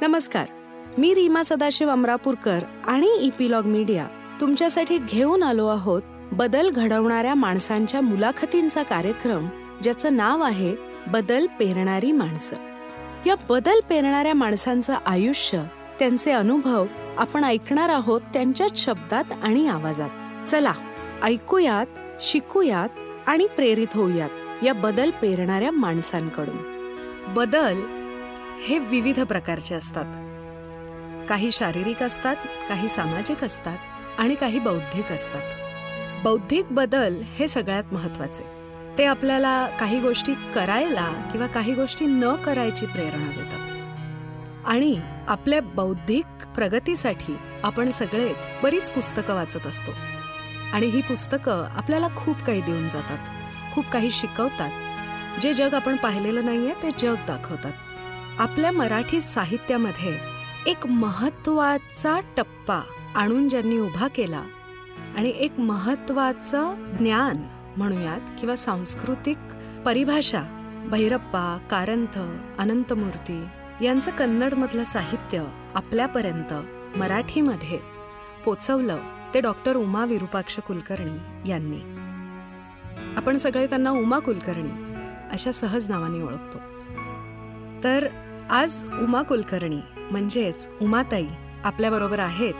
नमस्कार. मी रीमा सदाशिव अमरापूरकर आणि epilogue media तुमच्यासाठी घेऊन आलो आहोत बदल घडवणाऱ्या माणसांच्या मुलाखतींचा कार्यक्रम ज्याचं नाव आहे बदल पेरणारी माणसं. या बदल पेरणाऱ्या माणसांचं आयुष्य त्यांचे अनुभव आपण ऐकणार आहोत त्यांच्याच शब्दात आणि आवाजात. चला ऐकूयात शिकूयात आणि प्रेरित होऊयात या बदल पेरणाऱ्या माणसांकडून. बदल हे विविध प्रकारचे असतात. काही शारीरिक असतात काही सामाजिक असतात आणि काही बौद्धिक असतात. बौद्धिक बदल हे सगळ्यात महत्त्वाचे ते आपल्याला काही गोष्टी करायला किंवा काही गोष्टी न करायची प्रेरणा देतात. आणि आपल्या बौद्धिक प्रगतीसाठी आपण सगळेच बरीच पुस्तकं वाचत असतो. आणि ही पुस्तकं आपल्याला खूप काही देऊन जातात. खूप काही शिकवतात. जे जग आपण पाहिलेलं नाहीये ते जग दाखवतात. आपल्या मराठी साहित्यामध्ये एक महत्त्वाचा टप्पा आणून ज्यांनी उभा केला आणि एक महत्वाचं ज्ञान म्हणूयात किंवा सांस्कृतिक परिभाषा भैरप्पा कारंथ अनंतमूर्ती यांचं कन्नडमधलं साहित्य आपल्यापर्यंत मराठीमध्ये पोचवलं ते डॉक्टर उमा विरूपाक्ष कुलकर्णी यांनी. आपण सगळे त्यांना उमा कुलकर्णी अशा सहज नावाने ओळखतो. तर आज उमा कुलकर्णी म्हणजेच उमाताई आपल्याबरोबर आहेत.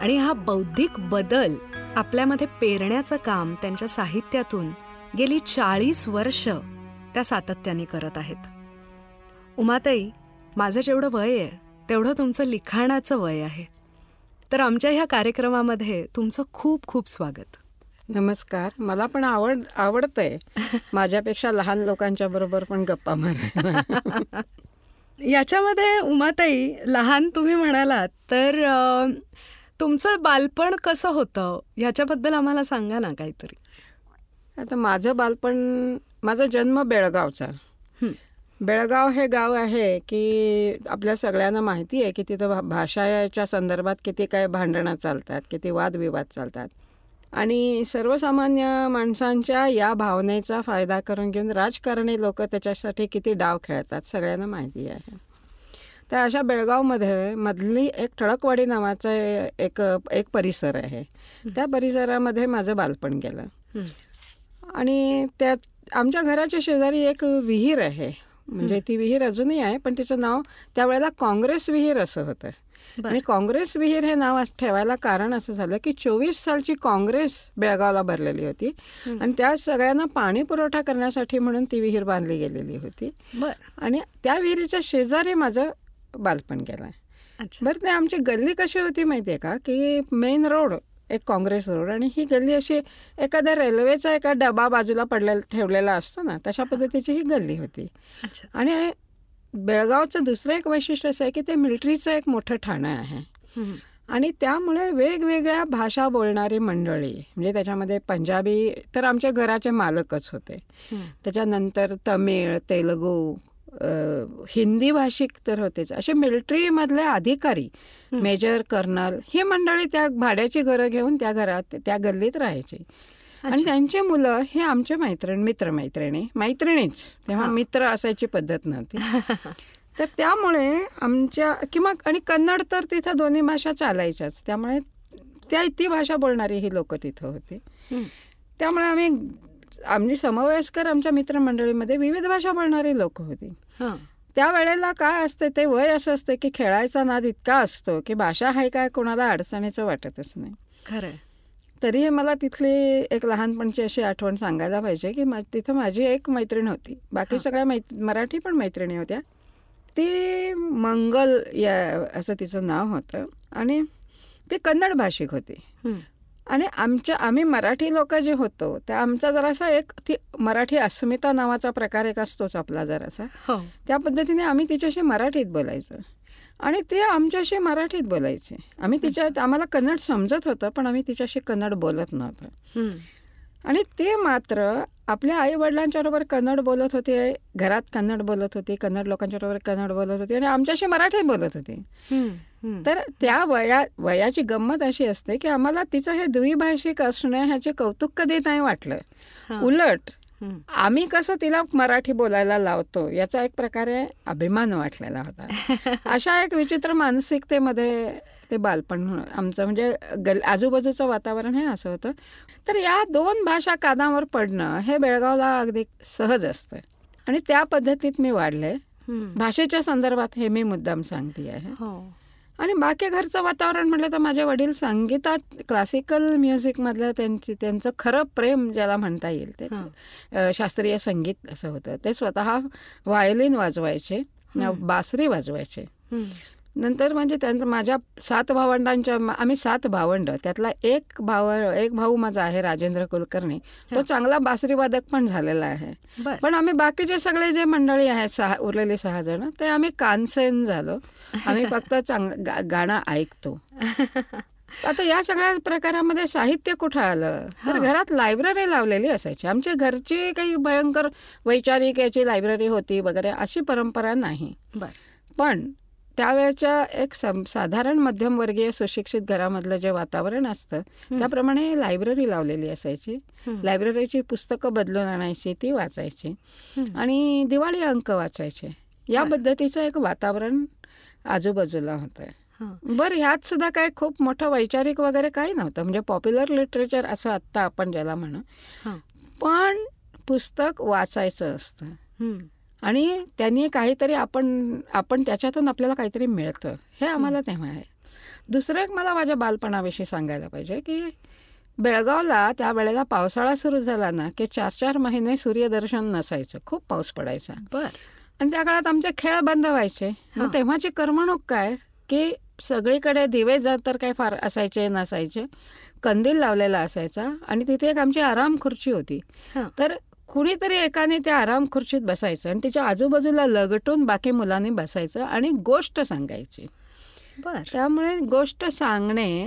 आणि हा बौद्धिक बदल आपल्यामध्ये पेरण्याचं काम त्यांच्या साहित्यातून गेली चाळीस वर्ष त्या सातत्याने करत आहेत. उमाताई माझं जेवढं वय आहे तेवढं तुमचं लिखाणाचं वय आहे. तर आमच्या ह्या कार्यक्रमामध्ये तुमचं खूप खूप स्वागत. नमस्कार. मला पण आवड आवडतंय. माझ्यापेक्षा लहान लोकांच्या बरोबर पण गप्पा मारायला. याच्यामध्ये उमाताई लहान तुम्ही म्हणालात तर तुमचं बालपण कसं होतं? ह्याच्याबद्दल आम्हाला सांगा ना काहीतरी. आता माझं बालपण माझा जन्म बेळगावचा. बेळगाव हे गाव आहे की आपल्या सगळ्यांना माहिती आहे की तिथं भा- भाषाच्या संदर्भात किती काय भांडणं चालतात किती वादविवाद चालतात. आणि सर्वसामान्य माणसांच्या या भावनेचा फायदा करून घेऊन राजकारणी लोक त्याच्यासाठी किती डाव खेळतात सगळ्यांना माहिती आहे. तर अशा बेळगावमध्ये मधली एक ठळकवाडी नावाचा एक एक परिसर आहे. त्या परिसरामध्ये माझं बालपण गेलं. आणि त्यात आमच्या घराच्या शेजारी एक विहीर आहे. म्हणजे ती विहीर अजूनही आहे पण तिचं नाव त्यावेळेला काँग्रेस विहीर असं होतं. आणि काँग्रेस विहीर हे नाव ठेवायला कारण असं झालं की चोवीस सालची काँग्रेस बेळगावला भरलेली होती. आणि त्या सगळ्यांना पाणी पुरवठा करण्यासाठी म्हणून ती विहीर बांधली गेलेली होती. बर. आणि त्या विहिरीच्या शेजारी माझं बालपण गेलं अच्छा. बरं ते आमची गल्ली कशी होती माहिती आहे का? की मेन रोड एक काँग्रेस रोड. आणि ही गल्ली अशी एखाद्या रेल्वेचा एका डबा बाजूला पडलेला ठेवलेला असतो ना तशा पद्धतीची ही गल्ली होती. आणि बेळगावचं दुसरं एक वैशिष्ट्य असं आहे की ते मिलिटरीचं एक मोठं ठाणं आहे. आणि त्यामुळे वेगवेगळ्या भाषा बोलणारी मंडळी म्हणजे त्याच्यामध्ये पंजाबी तर आमच्या घराचे मालकच होते. त्याच्यानंतर तमिळ तेलगू हिंदी भाषिक तर होतेच. असे मिलिटरीमधले अधिकारी मेजर कर्नल ही मंडळी त्या भाड्याची घरं घेऊन त्या घरात त्या गल्लीत राहायची. आणि. त्यांची मुलं हे आमचे मैत्रीण मित्रमैत्रिणी मैत्रिणीच तेव्हा. मित्र असायची पद्धत नव्हती तर त्यामुळे आमच्या किंवा आणि कन्नड तर तिथं दोन्ही भाषा चालायच्याच त्यामुळे त्या ती भाषा बोलणारी ही लोक तिथं होती. त्यामुळे आम्ही आमची समवयस्कर आमच्या मित्रमंडळीमध्ये विविध भाषा बोलणारी लोक होती. त्यावेळेला काय असते ते वय असं असतं की खेळायचा नाद इतका असतो की भाषा आहे काय कोणाला अडचणीचं वाटतच नाही खरंय तरीही मला तिथली एक लहानपणची अशी आठवण सांगायला पाहिजे की मा तिथं माझी एक मैत्रीण होती. बाकी. सगळ्या मै मराठी पण मैत्रिणी होत्या. ती मंगल या असं तिचं नाव होतं आणि ती कन्नड भाषिक होती. आणि आमच्या आम्ही मराठी लोक जे होतो त्या आमचा जरासा एक ती मराठी अस्मिता नावाचा प्रकार एक असतोच आपला जरासा. हो. त्या पद्धतीने आम्ही तिच्याशी मराठीत बोलायचं. आणि ते आमच्याशी मराठीत बोलायचे आम्ही तिच्या आम्हाला कन्नड समजत होतं पण आम्ही तिच्याशी कन्नड बोलत नव्हतं. आणि ते मात्र आपल्या आई वडिलांच्याबरोबर कन्नड बोलत होते घरात कन्नड बोलत होती कन्नड लोकांच्याबरोबर कन्नड बोलत होती आणि आमच्याशी मराठीत बोलत होती. तर त्या वया वयाची गंमत अशी असते की आम्हाला तिचं हे द्विभाषिक असणं ह्याचे कौतुक कधी नाही वाटलं. उलट. आम्ही कसं तिला मराठी बोलायला लावतो याचा एक प्रकारे अभिमान वाटलेला होता. अशा एक विचित्र मानसिकतेमध्ये ते बालपण आमचं म्हणजे गल आजूबाजूचं वातावरण हे असं होतं. तर या दोन भाषा कानावर पडणं हे बेळगावला अगदी सहज असतं. आणि त्या पद्धतीत मी वाढले. भाषेच्या संदर्भात हे मी मुद्दाम सांगते आहे हो. आणि बाकी घरचं वातावरण म्हटलं तर माझे वडील संगीतात क्लासिकल म्युझिकमधलं त्यांची त्यांचं खरं प्रेम ज्याला म्हणता येईल ते. शास्त्रीय संगीत असं होतं. ते स्वतः व्हायोलिन वाजवायचे. बासरी वाजवायचे. नंतर म्हणजे त्यांचं माझ्या सात भावंडांच्या आम्ही सात भावंड त्यातला एक भाव एक भाऊ माझा आहे राजेंद्र कुलकर्णी. तो. चांगला बासरी वादक पण झालेला आहे. पण आम्ही बाकीचे सगळे जे मंडळी आहेत सहा उरलेले सहा जण ते आम्ही कानसेन झालो. आम्ही फक्त चांग गा- गाणं ऐकतो. आता या सगळ्या प्रकारामध्ये साहित्य कुठं आलं? तर. घरात लायब्ररी लावलेली असायची. आमच्या घरची काही भयंकर वैचारिक याची लायब्ररी होती वगैरे अशी परंपरा नाही. पण त्यावेळेच्या एक सम साधारण मध्यमवर्गीय सुशिक्षित घरामधलं जे वातावरण असतं. त्याप्रमाणे लायब्ररी लावलेली असायची. लायब्ररीची पुस्तकं बदलून आणायची ती वाचायची. आणि दिवाळी अंक वाचायचे या. पद्धतीचं एक वातावरण आजूबाजूला होतं. बरं ह्यात सुद्धा काय खूप मोठं वैचारिक वगैरे काही नव्हतं म्हणजे पॉप्युलर लिटरेचर असं आत्ता आपण ज्याला म्हणू. पण पुस्तक वाचायचं असतं. आणि त्यांनी काहीतरी आपण आपण त्याच्यातून आपल्याला काहीतरी मिळतं हे आम्हाला तेव्हा आहे. दुसरं एक मला माझ्या बालपणाविषयी सांगायला पाहिजे की बेळगावला त्यावेळेला पावसाळा सुरू झाला ना की चार चार महिने सूर्यदर्शन नसायचं खूप पाऊस पडायचा. बर. आणि त्या काळात आमचे खेळ बंद व्हायचे. मग तेव्हाची करमणूक काय? की सगळीकडे दिवे जर तर काही फार असायचे नसायचे. कंदील लावलेला असायचा आणि तिथे एक आमची आराम खुर्ची होती. तर कुणीतरी एकाने त्या आराम खुर्चीत बसायचं आणि तिच्या आजूबाजूला लगटून बाकी मुलांनी बसायचं आणि गोष्ट सांगायची बर त्यामुळे गोष्ट सांगणे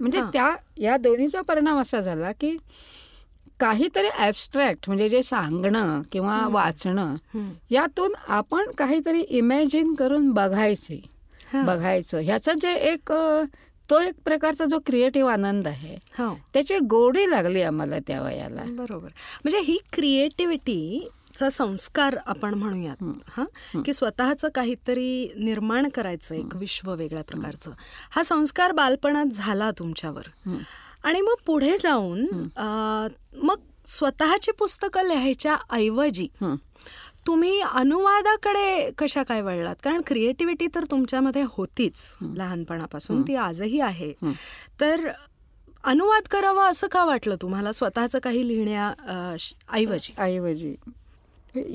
म्हणजे. त्या या दोन्हीचा परिणाम असा झाला की काहीतरी ॲबस्ट्रॅक्ट म्हणजे जे सांगणं किंवा. वाचणं. यातून आपण काहीतरी इमॅजिन करून बघायची. बघायचं ह्याचं जे एक तो एक प्रकारचा जो क्रिएटिव्ह आनंद आहे हो. त्याची गोडी लागली आम्हाला त्या वयाला. बरोबर. म्हणजे ही क्रिएटिव्हिटीचा संस्कार आपण म्हणूयात हं. की स्वतःचं काहीतरी निर्माण करायचं एक विश्व वेगळ्या प्रकारचं. हा संस्कार बालपणात झाला तुमच्यावर. आणि मग पुढे जाऊन मग स्वतःची पुस्तकं लिहायच्या ऐवजी. तुम्ही अनुवादाकडे कशा काय वळलात? कारण क्रिएटिव्हिटी तर तुमच्यामध्ये होतीच लहानपणापासून ती आजही आहे. तर अनुवाद करावा असं का वाटलं तुम्हाला? स्वतःचं काही लिहिण्या ऐवजी. ऐवजी.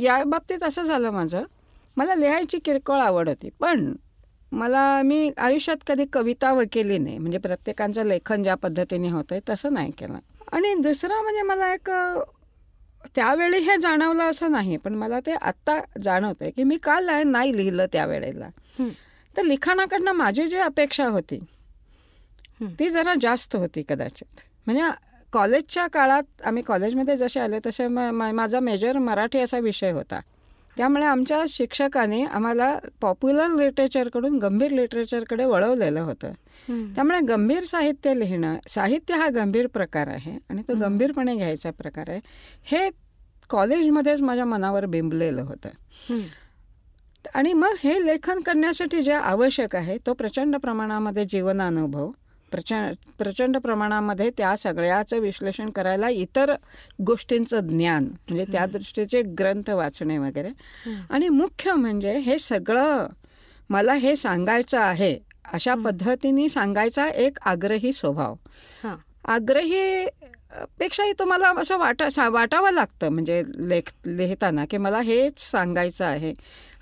या बाबतीत असं झालं माझं. मला लिहायची किरकोळ आवड होती. पण मला मी आयुष्यात कधी कविता व केली नाही. म्हणजे प्रत्येकाचं लेखन ज्या पद्धतीने होतं तसं नाही केलं. आणि दुसरं म्हणजे मला एक त्यावेळी हे जाणवलं असं नाही पण मला ते आत्ता जाणवतंय की मी का ला- नाही लिहिलं त्यावेळेला. तर लिखाणाकडनं माझी जी अपेक्षा होती. ती जरा जास्त होती कदाचित म्हणजे कॉलेजच्या काळात आम्ही कॉलेजमध्ये जसे आले तसे माझा मेजर मराठी असा विषय होता त्यामुळे आमच्या शिक्षकाने आम्हाला पॉप्युलर लिटरेचरकडून गंभीर लिटरेचरकडे वळवलेलं होतं. त्यामुळे गंभीर साहित्य लिहिणं साहित्य हा गंभीर प्रकार आहे आणि तो. गंभीरपणे घ्यायचा प्रकार आहे हे कॉलेजमध्येच माझ्या मनावर बिंबलेलं होतं. आणि मग हे लेखन करण्यासाठी जे आवश्यक आहे तो प्रचंड प्रमाणामध्ये जीवनानुभव प्रचंड प्रचंड प्रमाणामध्ये त्या सगळ्याचं विश्लेषण करायला इतर गोष्टींचं ज्ञान म्हणजे त्या दृष्टीचे ग्रंथ वाचणे वगैरे. आणि मुख्य म्हणजे हे सगळं मला हे सांगायचं आहे अशा पद्धतीने सांगायचा एक आग्रही स्वभाव. हां. आग्रही पेक्षाही तुम्हाला असं वाटा सा वाटावं लागतं म्हणजे लेख लिहिताना की मला हेच सांगायचं आहे.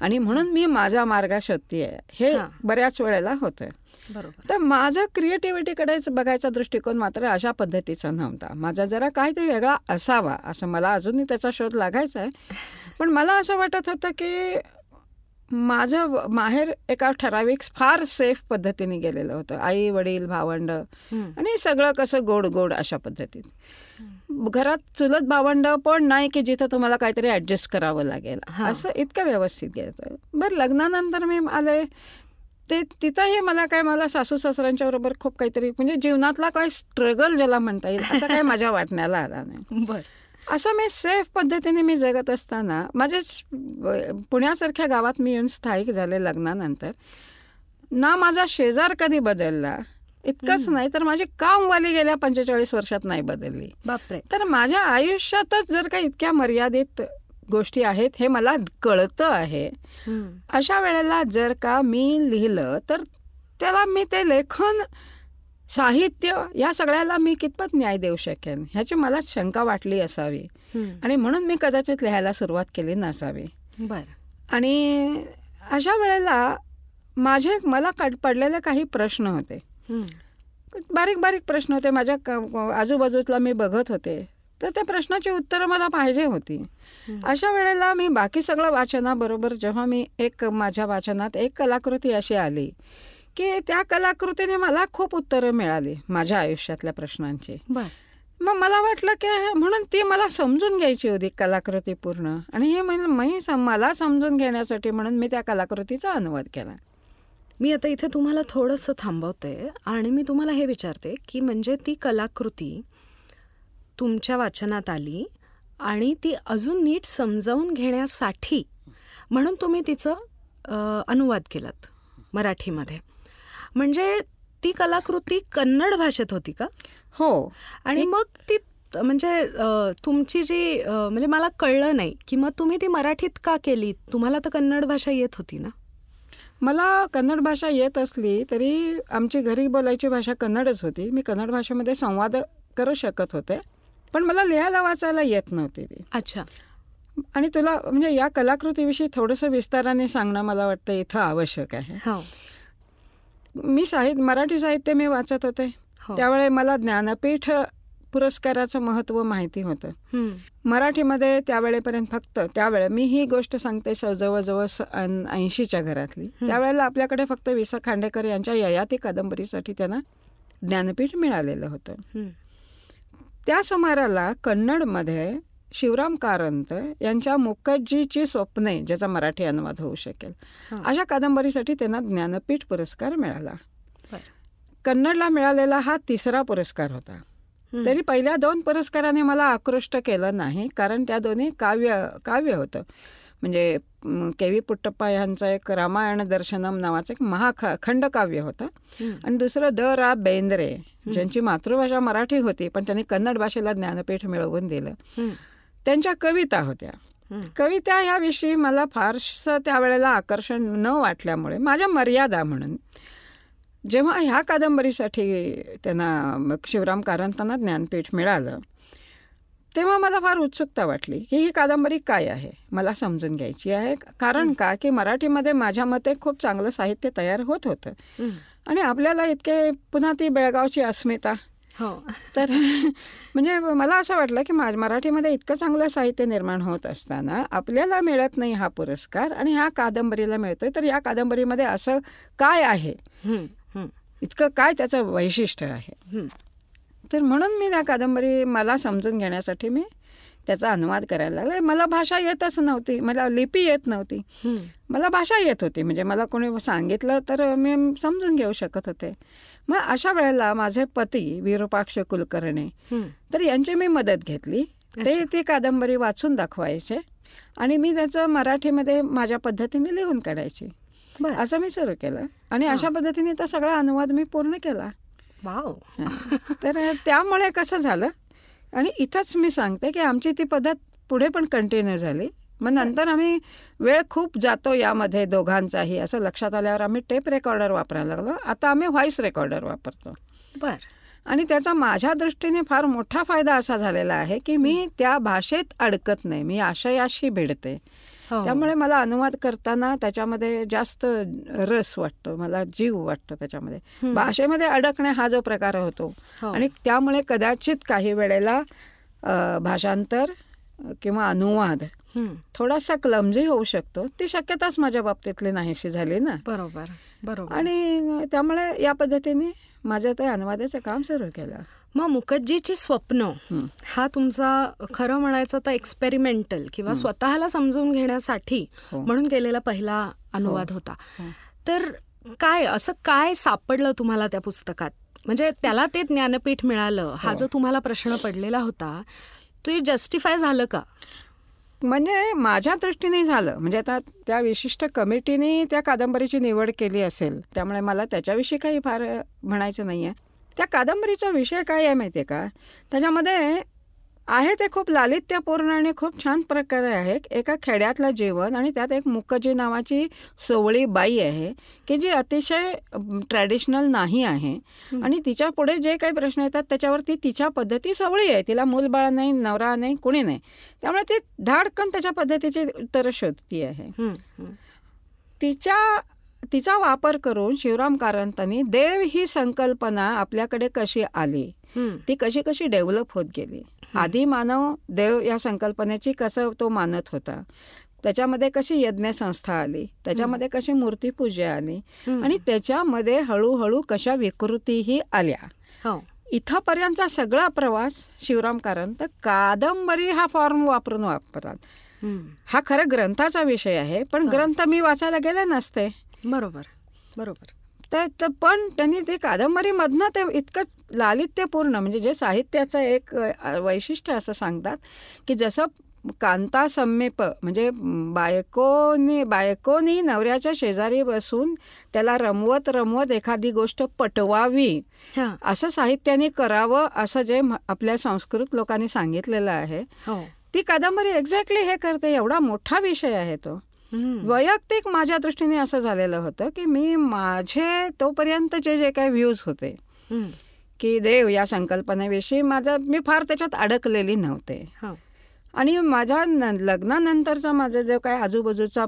आणि म्हणून मी माझा मार्ग शोधते आहे. हे हां. बऱ्याच वेळेला होतं बरोबर. तर माझा क्रिएटिव्हिटीकडेच बघायचा दृष्टिकोन मात्र अशा पद्धतीचा नव्हता. माझा जरा काहीतरी वेगळा असावा असं मला अजूनही त्याचा शोध लागायचा आहे. पण मला असं वाटत होतं की माझं माहेर एका ठराविक फार सेफ पद्धतीने गेलेलं होतं. आई वडील भावंड. आणि सगळं कसं गोड गोड अशा पद्धतीत घरात चुलत भावंड पण नाही की जिथं तुम्हाला काहीतरी ॲडजस्ट करावं लागेल. असं इतकं व्यवस्थित गेलं बरं लग्नानंतर मी आले. ते तिथंही मला काय मला सासू सासऱ्यांच्या बरोबर खूप काहीतरी म्हणजे जीवनातला काही स्ट्रगल ज्याला म्हणता येईल असं काय माझ्या वाटण्याला आला नाही. बर. असं मी सेफ पद्धतीने मी जगत असताना माझ्या पुण्यासारख्या गावात मी येऊन स्थायिक झाले लग्नानंतर. ना माझा शेजार कधी बदलला इतकंच नाही तर माझी कामवाली गेल्या पंचेचाळीस वर्षात नाही बदलली. बापरे. तर माझ्या आयुष्यातच जर का इतक्या मर्यादित गोष्टी आहेत हे मला कळतं आहे. अशा वेळेला जर का मी लिहिलं तर त्याला मी ते लेखन साहित्य या सगळ्याला मी कितपत न्याय देऊ शकेन ह्याची मला शंका वाटली असावी. आणि म्हणून मी कदाचित लिहायला सुरुवात केली नसावी. बर. आणि अशा वेळेला माझे मला कड पडलेले काही प्रश्न होते. बारीक बारीक प्रश्न होते. माझ्या आजूबाजूला मी बघत होते. तर त्या प्रश्नाची उत्तरं मला पाहिजे होती. अशा वेळेला मी बाकी सगळं वाचनाबरोबर जेव्हा मी एक माझ्या वाचनात एक कलाकृती अशी आली की त्या कलाकृतीने मला खूप उत्तरं मिळाली माझ्या आयुष्यातल्या प्रश्नांची. मग मला वाटलं की म्हणून ती मला समजून घ्यायची होती कलाकृती पूर्ण आणि हे मी सम- मला समजून घेण्यासाठी म्हणून मी त्या कलाकृतीचा अनुवाद केला. मी आता इथे तुम्हाला थोडंसं थांबवते आणि मी तुम्हाला हे विचारते की म्हणजे ती कलाकृती तुमच्या वाचनात आली आणि ती अजून नीट समजावून घेण्यासाठी म्हणून तुम्ही तिचं अनुवाद केलात मराठीमध्ये. म्हणजे ती कलाकृती कन्नड भाषेत होती का? हो. आणि मग ती म्हणजे तुमची जी म्हणजे मला कळलं नाही की मग तुम्ही ती मराठीत का केली? तुम्हाला तर कन्नड भाषा येत होती ना? मला कन्नड भाषा येत असली तरी आमची घरी बोलायची भाषा कन्नडच होती. मी कन्नड भाषेमध्ये संवाद करू शकत होते. पण मला लिहायला वाचायला येत नव्हती ती. अच्छा. आणि तुला म्हणजे या कलाकृतीविषयी थोडंसं विस्ताराने सांगणं मला वाटतं इथं आवश्यक आहे. हो. मी साहित्य मराठी साहित्य मी वाचत होते. हो. त्यावेळे मला ज्ञानपीठ पुरस्काराचं महत्त्व माहिती होतं. मराठीमध्ये त्यावेळेपर्यंत फक्त त्यावेळे मी ही गोष्ट सांगते जवळजवळ ऐंशीच्या घरातली. त्यावेळेला आपल्याकडे फक्त वि स खांडेकर यांच्या ययाती कादंबरीसाठी त्यांना ज्ञानपीठ मिळालेलं होतं. त्या सुमाराला कन्नडमध्ये शिवराम कारंत यांच्या मुखर्जीची स्वप्ने ज्याचा मराठी अनुवाद होऊ शकेल. अशा कादंबरीसाठी त्यांना ज्ञानपीठ पुरस्कार मिळाला. कन्नडला मिळालेला हा तिसरा पुरस्कार होता. तरी पहिल्या दोन पुरस्काराने मला आकृष्ट केलं नाही कारण त्या दोन्ही काव्य काव्य होतं म्हणजे के व्ही पुट्टप्पा यांचं एक रामायण दर्शनम नावाचं एक महाख खंडकाव्य होतं. आणि दुसरं द रा बेंद्रे ज्यांची मातृभाषा मराठी होती पण त्यांनी कन्नड भाषेला ज्ञानपीठ मिळवून दिलं. त्यांच्या कविता होत्या. कविता ह्याविषयी मला फारसं त्यावेळेला आकर्षण न वाटल्यामुळे माझ्या मर्यादा म्हणून जेव्हा ह्या कादंबरीसाठी त्यांना शिवराम कारंतांना ज्ञानपीठ मिळालं तेव्हा मला फार उत्सुकता वाटली की ही कादंबरी काय आहे? मला समजून घ्यायची आहे. कारण का? की मराठीमध्ये माझ्या मते खूप चांगलं साहित्य तयार होत होतं. आणि आपल्याला इतके पुन्हा ती बेळगावची अस्मिता. हो. तर म्हणजे मला असं वाटलं की मा मराठीमध्ये इतकं चांगलं साहित्य निर्माण होत असताना आपल्याला मिळत नाही हा पुरस्कार आणि ह्या कादंबरीला मिळतोय. तर या कादंबरीमध्ये असं काय आहे. इतकं काय त्याचं वैशिष्ट्य आहे. तर म्हणून मी त्या कादंबरी मला समजून घेण्यासाठी मी त्याचा अनुवाद करायला लागले. मला भाषा येतच नव्हती. मला लिपी येत नव्हती. मला भाषा येत होती. म्हणजे मला कोणी सांगितलं तर मी समजून घेऊ शकत होते. मग अशा वेळेला माझे पती विरूपाक्ष कुलकर्णी. तर यांची मी मदत घेतली. ते. ती कादंबरी वाचून दाखवायचे आणि मी त्याचं मराठीमध्ये माझ्या पद्धतीने लिहून काढायची. बर. असं मी सुरू केलं. आणि अशा पद्धतीने तो सगळा अनुवाद मी पूर्ण केला. वाव. तर त्यामुळे कसं झालं? आणि इथंच मी सांगते की आमची ती पद्धत पुढे पण कंटिन्यू झाली. मग नंतर आम्ही वेळ खूप जातो यामध्ये दोघांचाही असं लक्षात आल्यावर आम्ही टेप रेकॉर्डर वापरायला लागलो. आता आम्ही व्हॉइस रेकॉर्डर वापरतो. बर. आणि त्याचा माझ्या दृष्टीने फार मोठा फायदा असा झालेला आहे की मी त्या भाषेत अडकत नाही. मी आशयाशी भिडते. त्यामुळे मला अनुवाद करताना त्याच्यामध्ये जास्त रस वाटतो मला जीव वाटतो त्याच्यामध्ये. भाषेमध्ये अडकणे हा जो प्रकार होतो हो. आणि त्यामुळे कदाचित काही वेळेला भाषांतर किंवा अनुवाद. थोडासा क्लमजी होऊ शकतो ती शक्यताच माझ्या बाबतीतली नाहीशी झाली ना बरोबर बरोबर आणि त्यामुळे या पद्धतीने माझं ते अनुवादाचं काम सुरू केलं मग मुखर्जीची स्वप्न हं. हा तुमचा खरं म्हणायचं तर एक्सपेरिमेंटल किंवा स्वतःला समजून घेण्यासाठी हो. म्हणून केलेला पहिला अनुवाद होता हो. तर काय असं काय सापडलं तुम्हाला त्या पुस्तकात म्हणजे त्याला ते ज्ञानपीठ मिळालं हा हो. जो तुम्हाला प्रश्न पडलेला होता ते जस्टिफाय झालं का म्हणजे माझ्या दृष्टीने झालं म्हणजे आता त्या विशिष्ट कमिटीने त्या कादंबरीची निवड केली असेल त्यामुळे मला त्याच्याविषयी काही फार म्हणायचं नाही आहे त्या कादंबरीचा विषय काय आहे माहिती आहे का? त्याच्यामध्ये आहे ते खूप लालित्यपूर्ण आणि खूप छान प्रकारे आहे एका खेड्यातलं जीवन आणि त्यात एक मुखजी नावाची सोवळी बाई आहे की जी अतिशय ट्रॅडिशनल नाही आहे. आणि तिच्या पुढे जे काही प्रश्न येतात त्याच्यावरती तिच्या पद्धती सवळी आहे. तिला मूलबाळ नाही नवरा नाही कुणी नाही. त्यामुळे ती धाडकन त्याच्या पद्धतीची उत्तरं शोधती आहे तिच्या तिचा वापर करून शिवराम कारंतांनी देव ही संकल्पना आपल्याकडे कशी आली? ती कशी कशी डेव्हलप होत गेली? आधी मानव देव या संकल्पनेची कसं तो मानत होता? त्याच्यामध्ये कशी यज्ञ संस्था आली? त्याच्यामध्ये कशी मूर्तीपूजा आली? आणि त्याच्यामध्ये हळूहळू कशा विकृतीही आल्या? हो. इथंपर्यंतचा सगळा प्रवास शिवराम कारंत कादंबरी हा फॉर्म वापरून वापरात. हा खरं ग्रंथाचा विषय आहे पण ग्रंथ मी वाचायला गेले नसते. बरोबर बरोबर. तर पण त्यांनी ते कादंबरीमधनं ते इतकं लालित्यपूर्ण म्हणजे जे साहित्याचं एक वैशिष्ट्य असं सांगतात की जसं कांता समीप म्हणजे बायकोनी बायकोनी नवऱ्याच्या शेजारी बसून त्याला रमवत रमवत एखादी गोष्ट पटवावी असं साहित्याने करावं असं जे आपल्या संस्कृत लोकांनी सांगितलेलं आहे. हो. ती कादंबरी एक्झॅक्टली हे करते एवढा मोठा विषय आहे तो. वैयक्तिक माझ्या दृष्टीने असं झालेलं होतं की मी माझे तोपर्यंतचे जे काही व्ह्यूज होते की देव या संकल्पनेविषयी माझं मी फार त्याच्यात अडकलेली नव्हते. हो. आणि माझ्या लग्नानंतरचा माझा जो काय आजूबाजूचा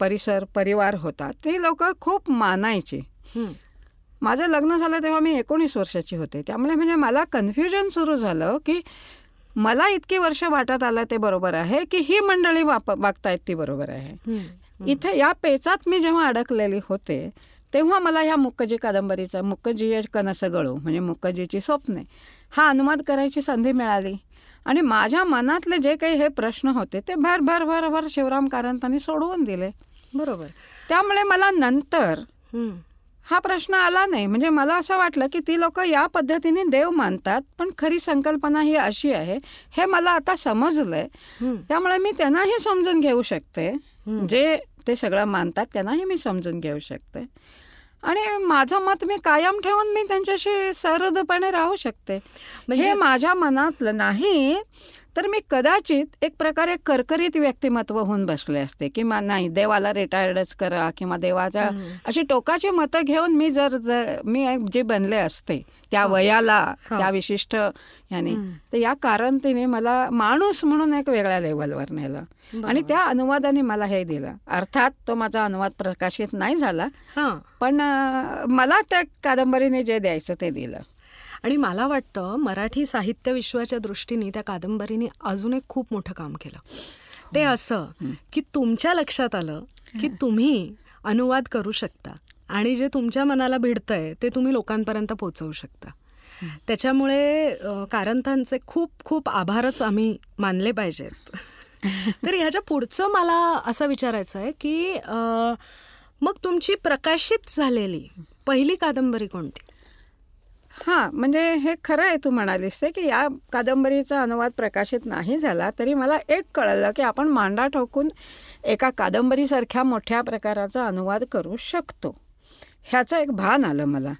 परिसर परिवार होता ते लोक खूप मानायचे. माझं लग्न झालं तेव्हा मी एकोणीस वर्षाची होते. त्यामुळे म्हणजे मला कन्फ्युजन सुरू झालं की मला इतकी वर्ष वाटत आलं ते बरोबर आहे की ही मंडळी वाप वागतायत ती बरोबर आहे. इथे या पेचात मी जेव्हा अडकलेली होते तेव्हा मला ह्या मुक्कजी कादंबरीचा मुक्कजी कनस गळू म्हणजे मुक्कजीची स्वप्ने हा अनुवाद करायची संधी मिळाली. आणि माझ्या मनातले जे काही हे प्रश्न होते ते भर भर भर भर शिवराम कारंतांनी सोडवून दिले. बरोबर. त्यामुळे मला नंतर हा प्रश्न आला नाही. म्हणजे मला असं वाटलं की ती लोक या पद्धतीने देव मानतात पण खरी संकल्पना ही अशी आहे. हे मला आता समजलंय. त्यामुळे मी त्यांनाही समजून घेऊ शकते. जे ते सगळं मानतात त्यांनाही मी समजून घेऊ शकते. आणि माझं मत मी कायम ठेवून मी त्यांच्याशी सहृदपणे राहू शकते. म्हणजे माझ्या मनातलं नाही तर मी कदाचित एक प्रकारे करकरीत व्यक्तिमत्व होऊन बसले असते की नाही देवाला रिटायर्डच करा किंवा देवाच्या अशी टोकाची मतं घेऊन मी जर मी जे बनले असते त्या वयाला त्या विशिष्ट याने तर या कारणतीने मला माणूस म्हणून एक वेगळ्या लेवलवर नेलं. आणि त्या अनुवादाने मला हे दिलं. अर्थात तो माझा अनुवाद प्रकाशित नाही झाला पण मला त्या कादंबरीने जे द्यायचं ते दिलं. आणि मला वाटतं मराठी साहित्य विश्वाच्या दृष्टीने त्या कादंबरीने अजून एक खूप मोठं काम केलं. ते असं की तुमच्या लक्षात आलं की तुम्ही अनुवाद करू शकता आणि जे तुमच्या मनाला भिडतंय ते तुम्ही लोकांपर्यंत पोचवू शकता. त्याच्यामुळे कारंथांचे खूप खूप आभारच आम्ही मानले पाहिजेत. तर ह्याच्या पुढचं मला असं विचारायचं आहे की मग तुमची प्रकाशित झालेली पहिली कादंबरी कोणती? हां म्हणजे हे खरं आहे तू म्हणालीस ते की या कादंबरीचा अनुवाद प्रकाशित नाही झाला तरी मला एक कळलं की आपण मांडा ठोकून एका कादंबरीसारख्या मोठ्या प्रकाराचा अनुवाद करू शकतो. ह्याचं एक भान आलं मला.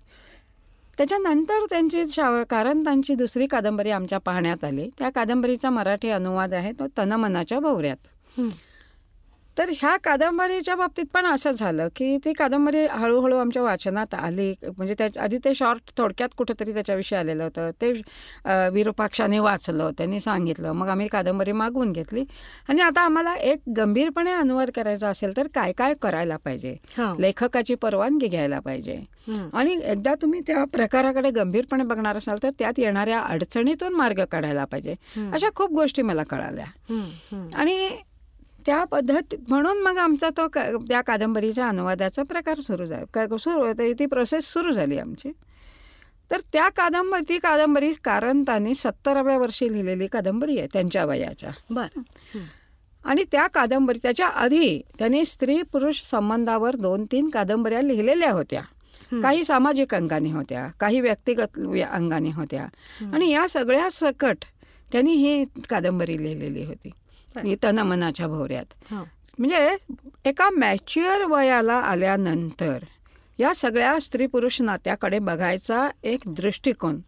त्याच्यानंतर त्यांची शाव कारण त्यांची दुसरी कादंबरी आमच्या पाहण्यात आली. त्या कादंबरीचा मराठी अनुवाद आहे तो तनमनाच्या भोवऱ्यात. तर ह्या कादंबरीच्या बाबतीत पण असं झालं की ती कादंबरी हळूहळू आमच्या वाचनात आली. म्हणजे त्या आधी ते शॉर्ट थोडक्यात कुठंतरी त्याच्याविषयी आलेलं होतं. ते विरूपाक्षाने वाचलं त्यांनी सांगितलं. मग आम्ही कादंबरी मागवून घेतली. आणि आता आम्हाला एक गंभीरपणे अनुवाद करायचा असेल तर काय काय करायला पाहिजे? लेखकाची परवानगी घ्यायला पाहिजे. आणि एकदा तुम्ही त्या प्रकाराकडे गंभीरपणे बघणार असाल तर त्यात येणाऱ्या अडचणीतून मार्ग काढायला पाहिजे. अशा खूप गोष्टी मला कळाल्या. आणि त्या पद्धत म्हणून मग आमचा तो त्या कादंबरीच्या अनुवादाचा प्रकार सुरू झाला. सुरू ती प्रोसेस सुरू झाली आमची. तर त्या कादंबरी ती कादंबरी कारणताने सत्तराव्या वर्षी लिहिलेली कादंबरी आहे त्यांच्या वयाच्या. बर. आणि त्या कादंबरी त्याच्या आधी त्यांनी स्त्री पुरुष संबंधावर दोन तीन कादंबऱ्या लिहिलेल्या होत्या. काही सामाजिक अंगाने होत्या काही व्यक्तिगत अंगाने होत्या. आणि या सगळ्या सकट त्यांनी ही कादंबरी लिहिलेली होती. ही तनमनाच्या भोवऱ्यात हा. म्हणजे एका मॅच्युअर वयाला आल्यानंतर या सगळ्या स्त्री पुरुष नात्याकडे बघायचा एक दृष्टिकोन.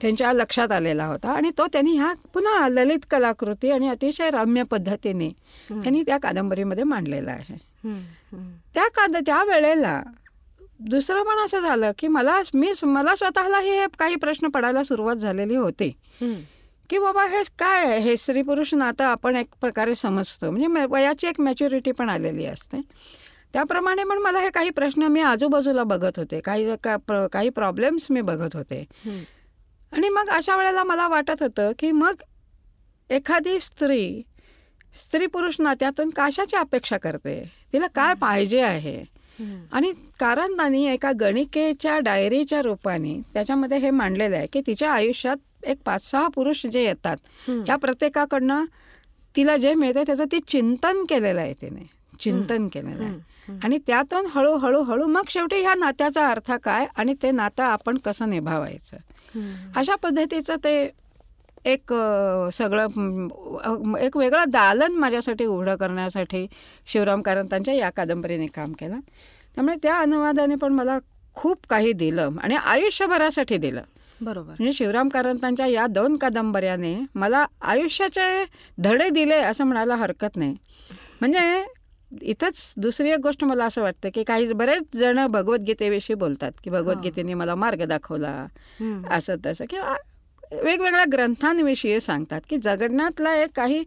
त्यांच्या लक्षात आलेला होता आणि तो त्यांनी ह्या पुन्हा ललित कलाकृती आणि अतिशय रम्य पद्धतीने त्यांनी त्या कादंबरीमध्ये मांडलेला आहे. त्या काद त्या वेळेला दुसरं पण असं झालं की मला मी मला स्वतःलाही हे काही प्रश्न पडायला सुरुवात झालेली होती. की बाबा हे काय आहे? हे स्त्री पुरुष नातं आपण एक प्रकारे समजतो. म्हणजे म- वयाची एक मॅच्युरिटी पण आलेली असते. त्याप्रमाणे पण मला हे काही प्रश्न मी आजूबाजूला बघत होते. काही का- प्र- काही प्रॉब्लेम्स मी बघत होते. आणि मग अशा वेळेला मला वाटत होतं की मग एखादी स्त्री स्त्री पुरुष नात्यातून कशाची अपेक्षा करते? तिला काय पाहिजे आहे. आणि कारण त्यांनी एका गणिकेच्या डायरीच्या रूपाने त्याच्यामध्ये हे मांडलेलं आहे की तिच्या आयुष्यात एक पाच सहा पुरुष जे येतात. त्या प्रत्येकाकडनं तिला जे मिळतं त्याचं ती चिंतन केलेलं आहे तिने. चिंतन केलेलं आहे. आणि त्यातून हळूहळू हळू मग शेवटी ह्या नात्याचा अर्थ काय आणि ते नातं आपण कसं निभावायचं. अशा पद्धतीचं ते एक सगळं एक वेगळं दालन माझ्यासाठी उघडं करण्यासाठी शिवराम कारंतांच्या या कादंबरीने काम केलं. त्यामुळे त्या अनुवादाने पण मला खूप काही दिलं आणि आयुष्यभरासाठी दिलं. बरोबर. म्हणजे शिवराम कारंतांच्या या दोन कादंबऱ्याने मला आयुष्याचे धडे दिले असं म्हणायला हरकत नाही. म्हणजे इथंच दुसरी एक गोष्ट मला असं वाटतं की काही बरेच जण भगवद्गीतेविषयी बोलतात की भगवद्गीतेने मला मार्ग दाखवला. असं तसं. किंवा वेगवेगळ्या ग्रंथांविषयी सांगतात की जगण्यातला एक काही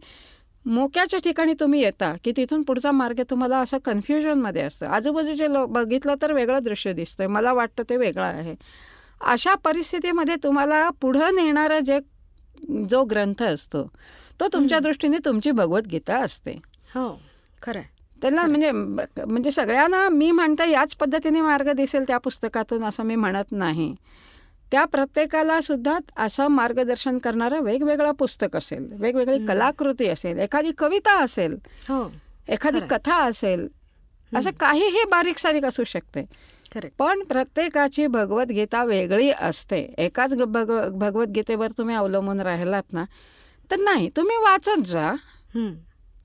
मोक्याच्या ठिकाणी तुम्ही येता की तिथून पुढचा मार्ग तुम्हाला असं कन्फ्युजनमध्ये असतं. आजूबाजूचे लोक बघितलं तर वेगळं दृश्य दिसतंय. मला वाटतं ते वेगळं आहे. अशा परिस्थितीमध्ये तुम्हाला पुढं नेणारा जे जो ग्रंथ असतो तो तुमच्या दृष्टीने तुमची भगवद्गीता असते. हो खरंय. त्याला म्हणजे म्हणजे सगळ्यांना मी म्हणते याच पद्धतीने मार्ग दिसेल त्या पुस्तकातून असं मी म्हणत नाही. त्या प्रत्येकाला सुद्धा असं मार्गदर्शन करणारं वेगवेगळं पुस्तक असेल वेगवेगळी कलाकृती असेल एखादी कविता असेल हो एखादी. कथा असेल असं काहीही बारीक सारीक असू शकते. पण प्रत्येकाची भगवद्गीता वेगळी असते. एकाच भग भगवद्गीतेवर तुम्ही अवलंबून राहिलात ना तर नाही तुम्ही वाचत जा.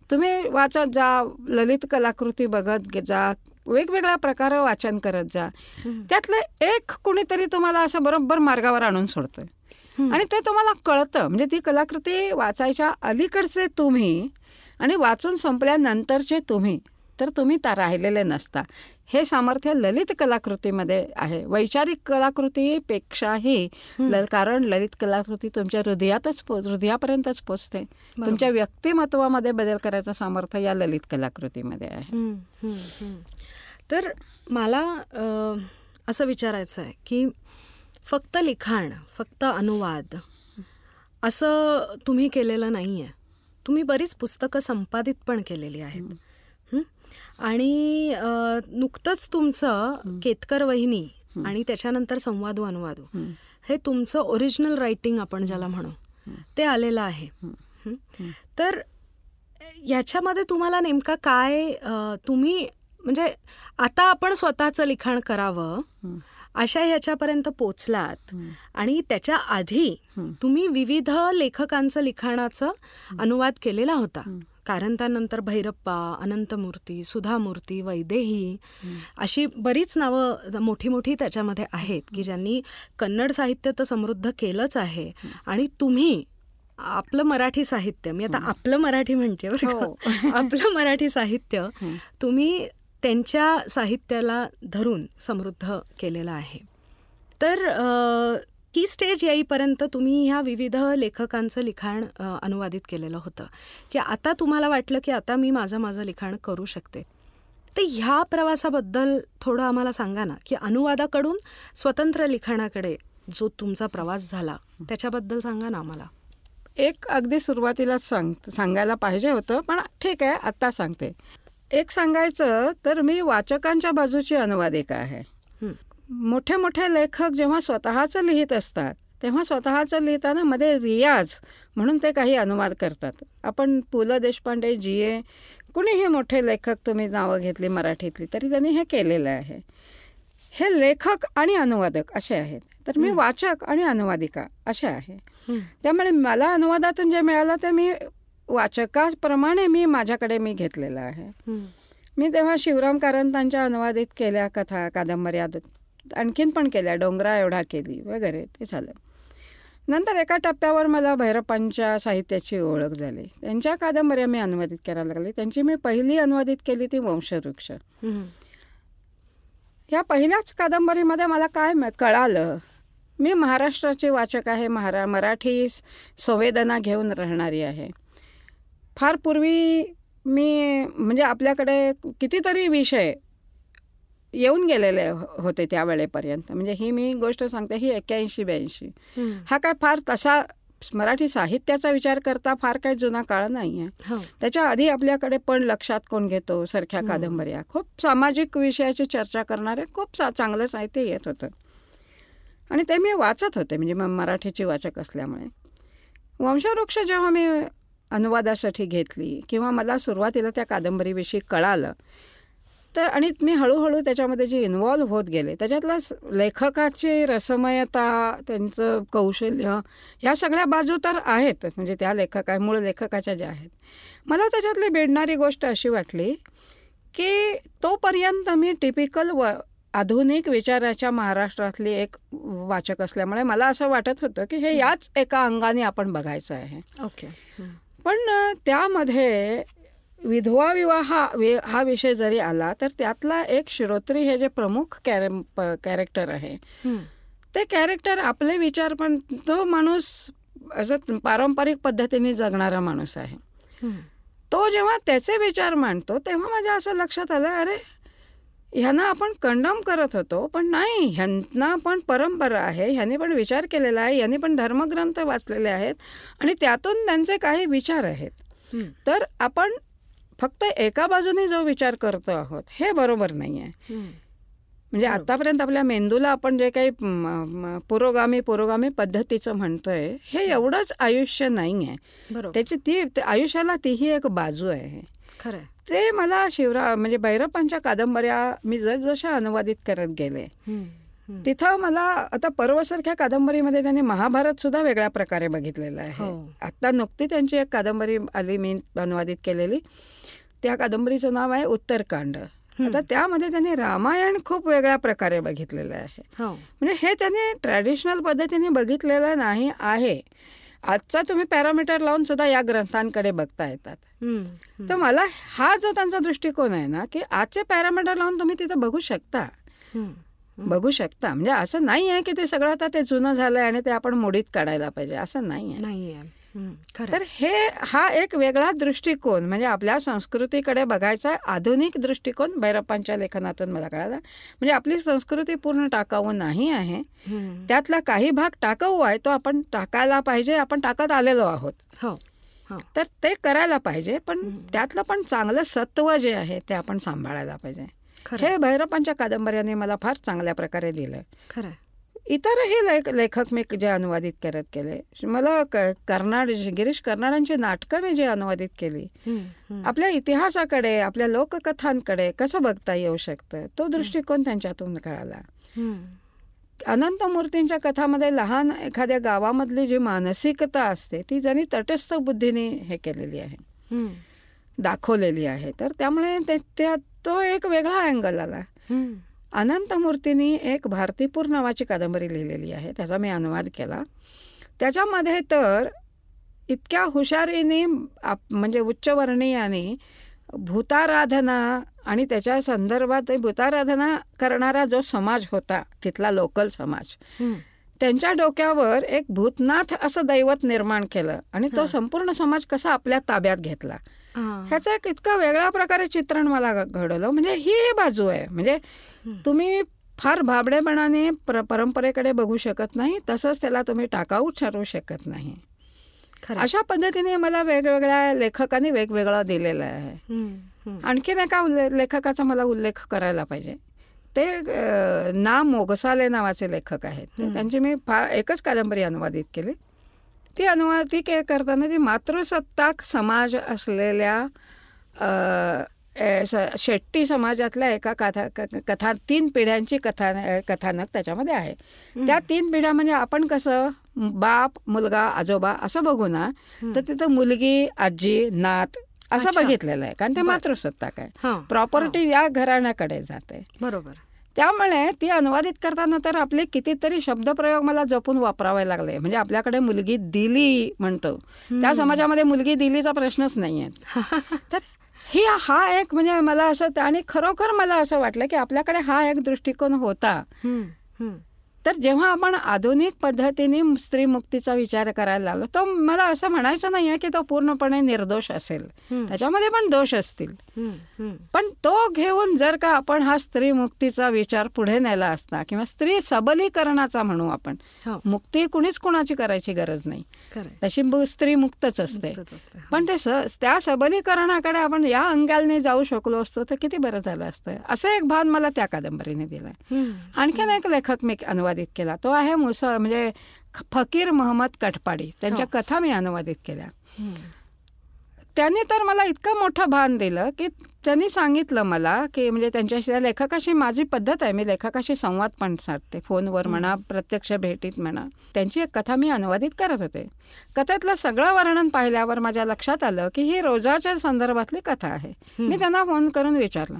तुम्ही वाचत जा ललित कलाकृती बघत जा वेगवेगळ्या प्रकार वाचन करत जा. त्यातलं एक कुणीतरी तुम्हाला असं बरोबर मार्गावर आणून सोडतं आणि ते तुम्हाला कळतं. म्हणजे ती कलाकृती वाचायच्या अलीकडचे तुम्ही आणि वाचून संपल्यानंतरचे तुम्ही तर तुम्ही त्या राहिलेले नसता. हे सामर्थ्य ललित कलाकृतीमध्ये आहे. वैचारिक कलाकृतीपेक्षाही ल- कारण ललित कलाकृती तुमच्या हृदयातच पो हृदयापर्यंतच पोचते. तुमच्या व्यक्तिमत्वामध्ये बदल करायचं सामर्थ्य या ललित कलाकृतीमध्ये आहे. तर मला असं विचारायचं आहे की फक्त लिखाण फक्त अनुवाद असं तुम्ही केलेलं नाही आहे तुम्ही बरीच पुस्तकं संपादित पण केलेली आहेत? आणि नुकतंच तुमचं केतकर वहिनी आणि त्याच्यानंतर संवादू अनुवादू हे. तुमचं ओरिजिनल रायटिंग आपण ज्याला म्हणू ते आलेलं आहे? तर याच्यामध्ये तुम्हाला नेमका काय तुम्ही म्हणजे आता आपण स्वतःचं लिखाण करावं अशा ह्याच्यापर्यंत पोचलात आणि त्याच्या आधी तुम्ही विविध लेखकांचं लिखाणाचं अनुवाद केलेला होता. कारण त्यानंतर भैरप्पा अनंतमूर्ती सुधामूर्ती वैदेही अशी बरीच नावं मोठी मोठी त्याच्यामध्ये आहेत की ज्यांनी कन्नड साहित्य तर समृद्ध केलंच आहे. आणि तुम्ही आपलं मराठी साहित्य मी आता आपलं मराठी म्हणते बरं का? आपलं मराठी साहित्य तुम्ही त्यांच्या साहित्याला धरून समृद्ध केलेलं आहे. तर ही स्टेज येईपर्यंत तुम्ही ह्या विविध लेखकांचं लिखाण अनुवादित केलेलं होतं. की आता तुम्हाला वाटलं की आता मी माझं माझं लिखाण करू शकते. तर ह्या प्रवासाबद्दल थोडं आम्हाला सांगा ना की अनुवादाकडून स्वतंत्र लिखाणाकडे जो तुमचा प्रवास झाला त्याच्याबद्दल सांगा ना आम्हाला. एक अगदी सुरुवातीलाच सांग सांगायला पाहिजे होतं पण ठीक आहे आत्ता सांगते. एक सांगायचं तर मी वाचकांच्या बाजूची अनुवादिका आहे. मोठे मोठे लेखक जेव्हा स्वतःचं लिहित असतात तेव्हा स्वतःचं लिहिताना मध्ये रियाज म्हणून ते काही अनुवाद करतात. आपण पु ल देशपांडे जी ए कुणीही मोठे लेखक तुम्ही नावं घेतली मराठीतली तरी त्यांनी हे केलेलं आहे. हे लेखक आणि अनुवादक असे आहेत. तर मी वाचक आणि अनुवादिका असे आहे. त्यामुळे मला अनुवादातून जे मिळालं ते मी वाचकाप्रमाणे मी माझ्याकडे मी घेतलेलं आहे. मी तेव्हा शिवराम कारंतांच्या अनुवादित केल्या कथा कादंबऱ्या आणखीन पण केल्या डोंगरा एवढा केली वगैरे ते झालं. नंतर एका टप्प्यावर मला भैरप्पांच्या साहित्याची ओळख झाली. त्यांच्या कादंबऱ्या मी अनुवादित करायला लागली. त्यांची मी पहिली अनुवादित केली ती वंशवृक्ष. या पहिल्याच कादंबरीमध्ये मला काय कळालं? मी महाराष्ट्राचे वाचक आहे महारा मराठी संवेदना घेऊन राहणारी आहे. फार पूर्वी मी म्हणजे आपल्याकडे कितीतरी विषय येऊन गेलेले होते त्या वेळेपर्यंत म्हणजे ही मी गोष्ट सांगते ही एक्क्याऐंशी ब्याऐंशी. हा काय फार तसा मराठी साहित्याचा विचार करता फार काही जुना काळ नाही आहे हो. त्याच्या आधी आपल्याकडे पण लक्षात कोण घेतो सारख्या कादंबऱ्या. खूप सामाजिक विषयाची चर्चा करणारे खूप चांगलं साहित्य येत होतं. आणि ते मी वाचत होते म्हणजे मराठीची वाचक असल्यामुळे. वंशवृक्ष जेव्हा मी अनुवादासाठी घेतली किंवा मला सुरुवातीला त्या कादंबरीविषयी कळालं तर आणि मी हळूहळू त्याच्यामध्ये जे इन्वॉल्व्ह होत गेले त्याच्यातला लेखकाची रसमयता त्यांचं कौशल्य ह्या सगळ्या बाजू तर आहेत म्हणजे त्या लेखका मूळ लेखकाच्या ज्या आहेत. मला त्याच्यातली बेडणारी गोष्ट अशी वाटली की तोपर्यंत मी टिपिकल व आधुनिक विचाराच्या महाराष्ट्रातली एक वाचक असल्यामुळे मला असं वाटत होतं की हे याच एका अंगाने आपण बघायचं आहे. ओके. पण त्यामध्ये विधवा विवाह हा विषय जरी आला तर त्यातला एक श्रोत्री हे जे प्रमुख कॅरे कॅरेक्टर आहे. ते कॅरेक्टर आपले विचार पण तो माणूस असं पारंपरिक पद्धतीने जगणारा माणूस आहे. तो जेव्हा त्याचे विचार मांडतो तेव्हा माझ्या असं लक्षात आलं अरे ह्यांना आपण कंडम करत होतो पण नाही ह्यांना पण परंपरा आहे ह्यांनी पण विचार केलेला आहे ह्यांनी पण धर्मग्रंथ वाचलेले आहेत आणि त्यातून त्यांचे काही विचार आहेत. तर आपण फक्त एका बाजूने जो विचार करतो आहोत हे बरोबर नाही आहे म्हणजे आतापर्यंत आपल्या मेंदूला आपण जे काही पुरोगामी पुरोगामी पद्धतीचं म्हणतोय हे एवढंच आयुष्य नाही आहे त्याची ती आयुष्याला तीही एक बाजू आहे. खरं ते मला शिवरा म्हणजे भैरप्पांच्या कादंबऱ्या मी जसजशा अनुवादित करत गेले तिथं मला आता पर्वसारख्या कादंबरीमध्ये त्यांनी महाभारत सुद्धा वेगळ्या प्रकारे बघितलेलं आहे. हो. आता नुकती त्यांची एक कादंबरी आली मी अनुवादित केलेली. त्या कादंबरीचं नाव आहे उत्तरकांड. आता त्यामध्ये त्यांनी रामायण खूप वेगळ्या प्रकारे बघितलेलं आहे. हो. म्हणजे हे त्यांनी ट्रॅडिशनल पद्धतीने बघितलेलं नाही आहे. आजचा तुम्ही पॅरामीटर लावून सुद्धा या ग्रंथांकडे बघता येतात. तर मला हा जो त्यांचा दृष्टिकोन आहे ना की आजचे पॅरामीटर लावून तुम्ही तिथं बघू शकता. बघू शकता. म्हणजे असं नाही आहे की ते सगळं आता ते जुनं झालंय आणि ते आपण मोडीत काढायला पाहिजे. असं नाही आहे तर हे हा एक वेगळा दृष्टिकोन म्हणजे आपल्या संस्कृतीकडे बघायचा आधुनिक दृष्टिकोन भैरप्पांच्या लेखनातून मला कळाला. म्हणजे आपली संस्कृती पूर्ण टाकाऊ नाही आहे. त्यातला काही भाग टाकाऊ आहे तो आपण टाकायला पाहिजे आपण टाकत आलेलो आहोत. हो, हो. तर ते करायला पाहिजे पण त्यातलं पण चांगलं सत्व जे आहे ते आपण सांभाळायला पाहिजे. हे भैरप्पांच्या कादंबऱ्याने मला फार चांगल्या प्रकारे दिलं. खरं. इतरही लेख लेखक मी जे अनुवादित करत केले मला कर्नाड गिरीश कर्नाडांची नाटकं मी जे अनुवादित केली. आपल्या इतिहासाकडे आपल्या लोककथांकडे कसं बघता येऊ शकतं? तो दृष्टिकोन त्यांच्यातून कळाला. अनंत मूर्तींच्या कथामध्ये लहान एखाद्या गावामधली जी मानसिकता असते ती त्यांनी तटस्थ बुद्धीने हे केलेली आहे दाखवलेली आहे तर त्यामुळे त्या तो एक वेगळा अँगल आला. अनंतमूर्तींनी एक भारतीपूर नावाची कादंबरी लिहिलेली आहे त्याचा मी अनुवाद केला. त्याच्यामध्ये तर इतक्या हुशारीने म्हणजे उच्चवर्णीयाने भूताराधना आणि त्याच्या संदर्भात भूताराधना करणारा जो समाज होता तिथला लोकल समाज त्यांच्या डोक्यावर एक भूतनाथ असं दैवत निर्माण केलं आणि तो संपूर्ण समाज कसा आपल्या ताब्यात घेतला. ह्याचं एक इतकं वेगळ्या प्रकारे चित्रण मला घडवलं. म्हणजे ही बाजू आहे. म्हणजे तुम्ही फार भाबडेपणाने पर परंपरेकडे बघू शकत नाही तसंच त्याला तुम्ही टाकाऊ ठरवू शकत नाही. अशा पद्धतीने मला वेगवेगळ्या लेखकांनी वेगवेगळं दिलेलं आहे. आणखीन एका लेखकाचा मला उल्लेख करायला पाहिजे. ते ना मोगसाले नावाचे लेखक आहेत. त्यांची मी फार एकच कादंबरी अनुवादित केली. ती अनुवादित करताना ती मातृसत्ताक समाज असलेल्या शेट्टी समाजातल्या एका कथा कथा तीन पिढ्यांची कथा कथानक त्याच्यामध्ये आहे. त्या तीन पिढ्या म्हणजे आपण कसं बाप मुलगा आजोबा असं बघू ना तर तिथं मुलगी आजी नात असं. बघितलेलं आहे कारण ते. मातृसत्ताक आहे. प्रॉपर्टी या घराण्याकडे जाते. बरोबर. त्यामुळे ती अनुवादित करताना तर आपले कितीतरी शब्दप्रयोग मला जपून वापरावे लागले. म्हणजे आपल्याकडे मुलगी दिली म्हणतो. त्या समाजामध्ये मुलगी दिलीचा प्रश्नच नाही आहे तर ही हा एक म्हणजे मला असं आणि खरोखर मला असं वाटलं की आपल्याकडे हा एक दृष्टिकोन होता. तर जेव्हा आपण आधुनिक पद्धतीने स्त्री मुक्तीचा विचार करायला लागलो तो मला असं म्हणायचं नाही आहे की तो पूर्णपणे निर्दोष असेल. त्याच्यामध्ये पण दोष असतील. पण तो घेऊन जर का आपण हा स्त्री मुक्तीचा विचार पुढे नेला असता किंवा स्त्री सबलीकरणाचा म्हणू आपण हो मुक्ती कुणीच कुणाची करायची गरज नाही. तशी स्त्री मुक्तच असते असते. पण ते त्या सबलीकरणाकडे आपण या अंगालने जाऊ शकलो असतो तर किती बरं झालं असतं असं एक भान मला त्या कादंबरीने दिलाय. आणखीन एक लेखक मी अनुवादित केला. तो आहे मुस म्हणजे फकीर मोहम्मद कटपाडी. त्यांच्या हो. कथा मी अनुवादित केल्या. त्यांनी तर मला इतकं मोठं भान दिलं की त्यांनी सांगितलं मला की म्हणजे त्यांच्याशी त्या लेखकाशी माझी पद्धत आहे. मी लेखकाशी संवाद पण साधते. फोनवर म्हणा प्रत्यक्ष भेटीत म्हणा. त्यांची एक कथा मी अनुवादित करत होते. कथेतलं सगळं वर्णन पाहिल्यावर माझ्या लक्षात आलं की ही रोजाच्या संदर्भातली कथा आहे. मी त्यांना फोन करून विचारलं.